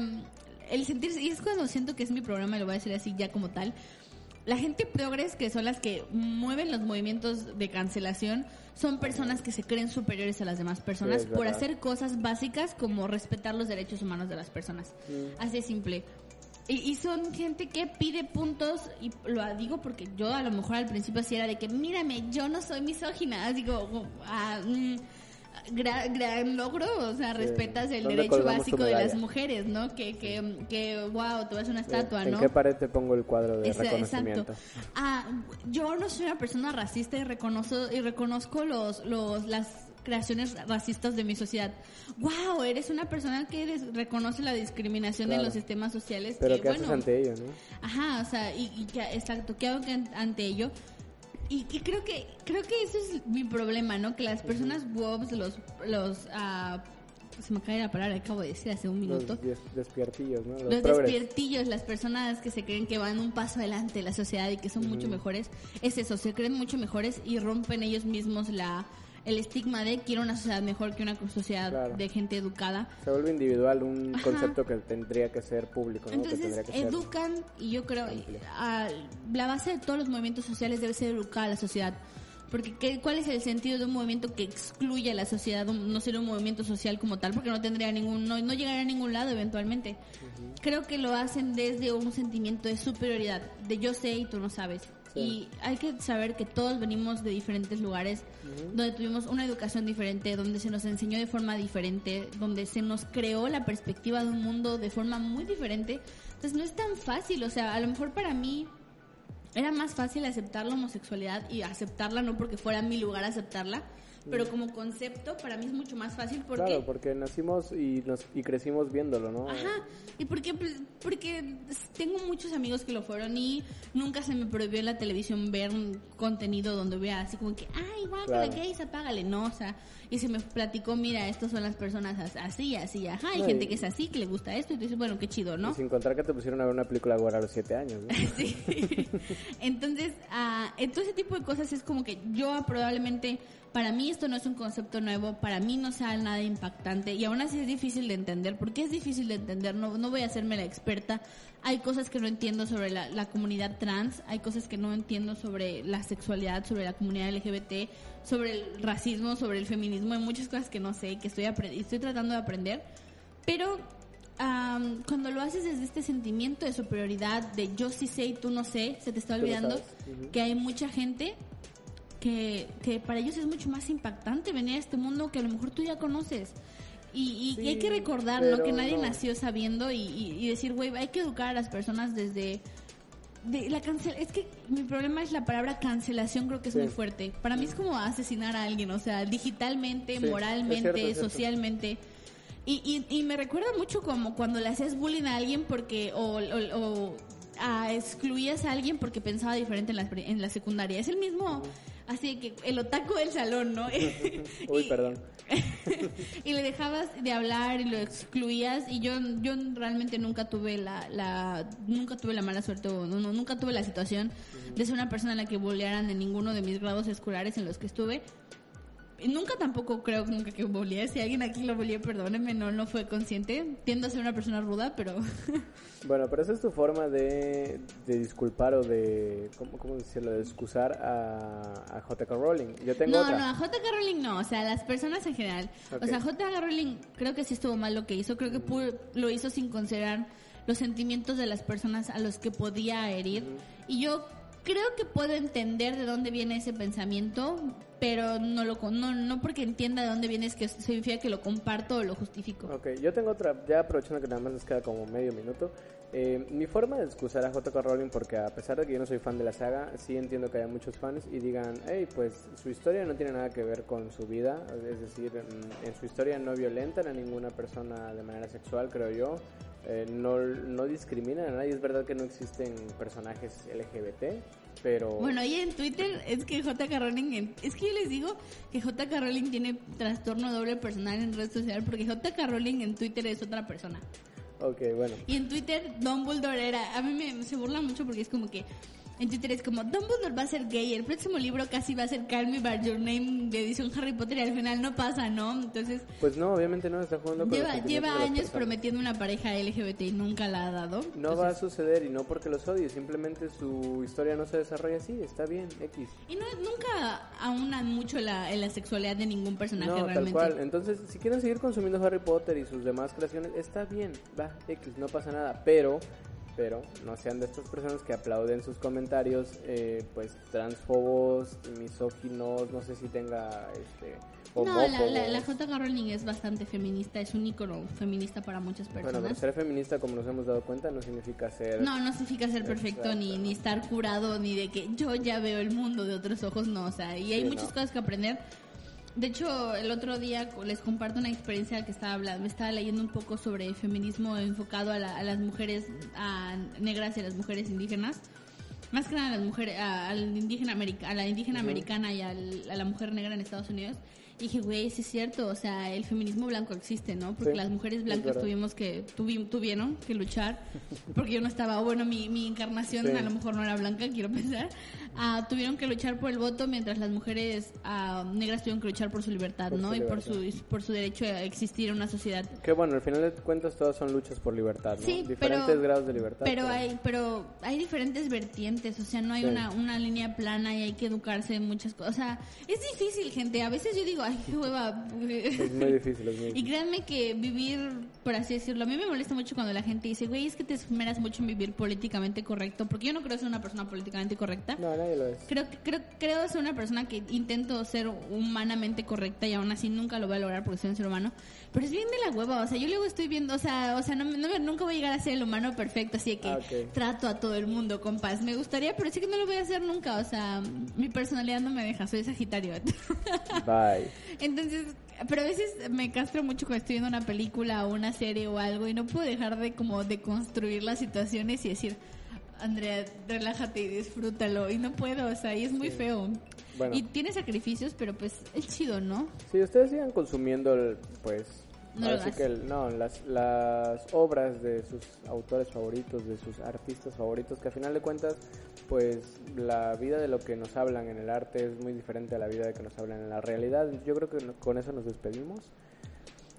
el sentirse, y es cuando siento que es mi programa, lo voy a decir así ya como tal, la gente progres, que son las que mueven los movimientos de cancelación, son personas que se creen superiores a las demás personas por hacer cosas básicas como respetar los derechos humanos de las personas. Así de simple. Y, son gente que pide puntos, y lo digo porque yo a lo mejor al principio así era de que, mírame, yo no soy misógina, digo, ah, mm, gran, logro, o sea, respetas el derecho básico de las mujeres, ¿no? Que, que, que wow, tú ves una estatua, ¿no? ¿En qué pared te pongo el cuadro de reconocimiento? Ah, yo no soy una persona racista y reconozco, y reconozco los, los, las creaciones racistas de mi sociedad. ¡Wow! Eres una persona que reconoce la discriminación en los sistemas sociales. Pero que, haces ante ello, ¿no? Ajá, o sea, y, que, exacto, ¿qué hago ante ello? Y, creo que creo que ese es mi problema, ¿no? Que las personas WOBs, los... los uh, se me cae la palabra, acabo de decir hace un minuto. Los despiertillos, ¿no? Los, despiertillos, las personas que se creen que van un paso adelante de la sociedad y que son mucho mejores, es eso, se creen mucho mejores y rompen ellos mismos la, el estigma de quiero una sociedad mejor que una sociedad de gente educada. Se vuelve individual un concepto que tendría que ser público. ¿no? Entonces educan y yo creo a, la base de todos los movimientos sociales debe ser educar a la sociedad. Porque ¿qué, ¿cuál es el sentido de un movimiento que excluye a la sociedad? No ser un movimiento social como tal, porque no tendría ningún, no, no llegaría a ningún lado eventualmente. Creo que lo hacen desde un sentimiento de superioridad, de yo sé y tú no sabes. Y hay que saber que todos venimos de diferentes lugares, donde tuvimos una educación diferente, donde se nos enseñó de forma diferente, donde se nos creó la perspectiva de un mundo de forma muy diferente. Entonces no es tan fácil, o sea, a lo mejor para mí era más fácil aceptar la homosexualidad y aceptarla no porque fuera mi lugar aceptarla, pero como concepto para mí es mucho más fácil porque... Claro, porque nacimos y, nos, y crecimos viéndolo, ¿no? Ajá, y porque, pues, porque tengo muchos amigos que lo fueron y nunca se me prohibió en la televisión ver un contenido donde vea así como que, ay, guau, claro. la gays, apágale, no, o sea, y se me platicó, mira, estos son las personas así, así, ajá, hay gente que es así, que le gusta esto, y tú dices, bueno, qué chido, ¿no? Y sin contar que te pusieron a ver una película ahora a los siete años, ¿no? [laughs] sí. [laughs] entonces, uh, todo ese tipo de cosas es como que yo probablemente para mí esto no es un concepto nuevo, para mí no sea nada impactante y aún así es difícil de entender. ¿Por qué es difícil de entender? No, no voy a hacerme la experta. Hay cosas que no entiendo sobre la, la comunidad trans, hay cosas que no entiendo sobre la sexualidad, sobre la comunidad LGBT, sobre el racismo, sobre el feminismo, hay muchas cosas que no sé, que estoy, estoy tratando de aprender. Pero cuando lo haces desde este sentimiento de superioridad, de yo sí sé y tú no sé, se te está olvidando que hay mucha gente que, que para ellos es mucho más impactante venir a este mundo que a lo mejor tú ya conoces. Y, y, hay que recordar, ¿no? Que nadie nació sabiendo y, y decir, güey, hay que educar a las personas desde de la cancel es que mi problema es la palabra cancelación creo que es Sí. muy fuerte para mí es como asesinar a alguien o sea digitalmente Sí, es moralmente cierto, es cierto. socialmente y, y, y me recuerda mucho como cuando le hacías bullying a alguien porque o, o- o, ah, excluías a alguien porque pensaba diferente en la, en la secundaria. Es el mismo así que el otaku del salón no [laughs] Uy, Y- perdón. [laughs] y le dejabas de hablar y lo excluías y yo yo realmente nunca tuve la, la nunca tuve la mala suerte o no, no, nunca tuve la situación de ser una persona a la que bolearan en ninguno de mis grados escolares en los que estuve nunca tampoco creo nunca que boleé si alguien aquí lo boleé perdónenme no no fue consciente tiendo a ser una persona ruda pero [laughs] Bueno, pero esa es tu forma de, de disculpar o de, ¿cómo, cómo decirlo? De excusar a, a JK Rowling. Yo tengo no, otra. no, a J.K. Rowling no, o sea, las personas en general. O sea, J.K. Rowling creo que sí estuvo mal lo que hizo, creo que lo hizo sin considerar los sentimientos de las personas a los que podía herir. Y yo creo que puedo entender de dónde viene ese pensamiento, pero no lo no, no porque entienda de dónde viene es que significa que lo comparto o lo justifico. Ok, yo tengo otra, ya aprovechando que nada más nos queda como medio minuto. Eh, mi forma de excusar a JK Rowling, porque a pesar de que yo no soy fan de la saga, sí entiendo que haya muchos fans y digan, hey, pues su historia no tiene nada que ver con su vida, es decir, en, en su historia no violentan a ninguna persona de manera sexual, creo yo. Eh, no, no discriminan a nadie, es verdad que no existen personajes LGBT, pero... Bueno, y en Twitter es que J.K. Rowling, es que yo les digo que J.K. Rowling tiene trastorno doble personal en red social porque J.K. Rowling en Twitter es otra persona. Ok, bueno. Y en Twitter Dumbledore era, a mí me se burla mucho porque es como que en Twitter es como Dumbledore va a ser gay, el próximo libro casi va a ser Call Me by Your Name de edición Harry Potter y al final no pasa, ¿no? Entonces Pues no, obviamente no, está jugando con lleva, lleva años prometiendo una pareja LGBT y nunca la ha dado. No va a suceder y no porque los odie, simplemente su historia no se desarrolla así, está bien, X. Y no, nunca aunan mucho la, en la sexualidad de ningún personaje No, tal realmente. cual. Entonces, si quieren seguir consumiendo Harry Potter y sus demás creaciones, está bien, va, X, no pasa nada. Pero, pero, no sean de estas personas que aplauden sus comentarios, eh, pues, transfobos, misóginos, no sé si tenga, este, No, la, homófobos. la, la J.K. Rowling es bastante feminista, es un ícono feminista para muchas Bueno, pero personas. ser feminista, como nos hemos dado cuenta, no significa ser... No, no significa ser perfecto, ni, ni estar curado, ni de que yo ya veo el mundo de otros ojos, no, o sea, y hay Sí, muchas no. cosas que aprender. De hecho, el otro día les comparto una experiencia que estaba hablando, me estaba leyendo un poco sobre feminismo enfocado a, la- a las mujeres a negras y a las mujeres indígenas. Más que nada a las mujeres, a, al indígena america- a la indígena americana y al- a la mujer negra en Estados Unidos. Y dije, güey, sí es cierto, o sea, el feminismo blanco existe, ¿no? Porque Sí, las mujeres es blancas tuvimos que, tuvi- tuvieron que luchar, [laughs] porque yo no estaba, o bueno, mi, mi encarnación Sí. a lo mejor no era blanca, quiero pensar, ah, tuvieron que luchar por el voto mientras las mujeres ah, negras tuvieron que luchar por su libertad, Por ¿no? su y por libertad. su, por su derecho a existir en una sociedad. Que bueno, al final de cuentas todas son luchas por libertad, ¿no? Sí, Diferentes pero- grados de libertad. Pero hay, pero hay diferentes vertientes, o sea, no hay una, una línea plana y hay que educarse en muchas cosas. O sea, es difícil, gente. A veces yo digo, ay, qué hueva. Es muy difícil, es muy Y créanme que vivir, por así decirlo, a mí me molesta mucho cuando la gente dice, güey, es que te esmeras mucho en vivir políticamente correcto, porque yo no creo ser una persona políticamente correcta. No, nadie lo es. Creo, creo, creo ser una persona que intento ser humanamente correcta y aún así nunca lo voy a lograr porque soy un ser humano. Pero es bien de la hueva, o sea, yo luego estoy viendo, o sea, o sea, no, no- nunca voy a llegar a ser el humano perfecto, así que Ah, trato a todo el mundo con paz. Me gustaría, pero sí que no lo voy a hacer nunca, o sea, mi personalidad no me deja, soy Sagitario. [laughs] Bye. Entonces, pero a veces me castro mucho cuando estoy viendo una película o una serie o algo y no puedo dejar de como de construir las situaciones y decir, Andrea, relájate y disfrútalo. Y no puedo, o sea, y es muy feo. Bueno. Y tiene sacrificios, pero pues es chido, ¿no? Si ustedes sigan consumiendo, el, pues, No ahora lo sí hagas. que no, las, las obras de sus autores favoritos, de sus artistas favoritos, que a final de cuentas, pues, la vida de lo que nos hablan en el arte es muy diferente a la vida de que nos hablan en la realidad. Yo creo que con eso nos despedimos.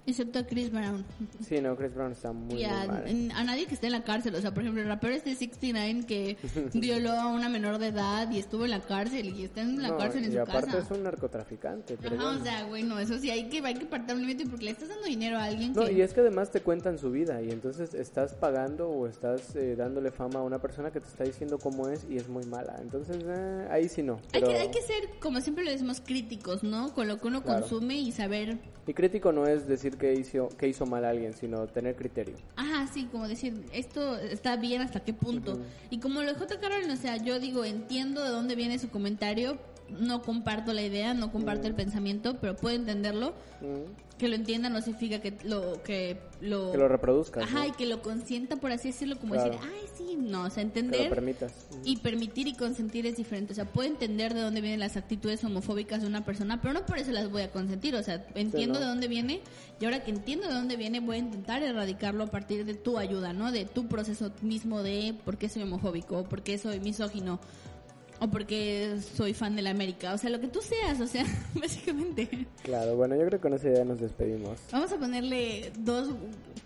Excepto a Chris Brown. Sí, no, Chris Brown está muy, y a, muy mal. a nadie que esté en la cárcel. O sea, por ejemplo, el rapero este 69 que [laughs] violó a una menor de edad y estuvo en la cárcel y está en la No, cárcel en y su aparte casa. es un narcotraficante, pero Ajá, bueno. o sea, bueno, eso sí, hay que, hay que partir un límite porque le estás dando dinero a alguien No, que... y es que además te cuentan su vida y entonces estás pagando o estás eh, dándole fama a una persona que te está diciendo cómo es y es muy mala. Entonces, eh, ahí sí no. Hay Pero... que, hay que ser, como siempre lo decimos, críticos, ¿no? Con lo que uno Claro. consume y saber... Y crítico no es decir decir que hizo, que hizo mal a alguien, sino tener criterio. Ajá, sí, como decir, esto está bien hasta qué punto. Y como lo dejó Carol, o sea, yo digo, entiendo de dónde viene su comentario, no comparto la idea, no comparto el pensamiento, pero puedo entenderlo. Que lo entienda no significa que lo que lo, que lo reproduzcas. Ajá, y que lo consienta, por así decirlo, como decir, ay, sí, no, o sea, entender. Que lo permitas. Y permitir y consentir es diferente. O sea, puedo entender de dónde vienen las actitudes homofóbicas de una persona, pero no por eso las voy a consentir. O sea, entiendo de dónde viene y ahora que entiendo de dónde viene, voy a intentar erradicarlo a partir de tu ayuda, ¿no? De tu proceso mismo de por qué soy homofóbico, por qué soy misógino o porque soy fan de la América, o sea, lo que tú seas, o sea, [laughs] básicamente. Claro, bueno, yo creo que con esa idea nos despedimos. Vamos a ponerle dos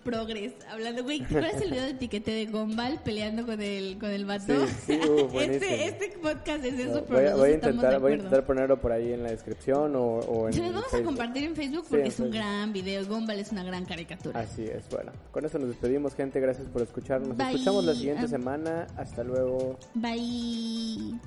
progres hablando, güey, ¿te acuerdas el video de etiquete de Gombal peleando con el con el vato? Sí, sí, uh, [laughs] este, este podcast es eso, voy, a, voy a intentar, voy a intentar ponerlo por ahí en la descripción o, o en Se los vamos a compartir en Facebook porque es un gran video, Gombal es una gran caricatura. Así es, bueno, con eso nos despedimos, gente, gracias por escucharnos. Nos escuchamos la siguiente ah. semana, hasta luego. Bye.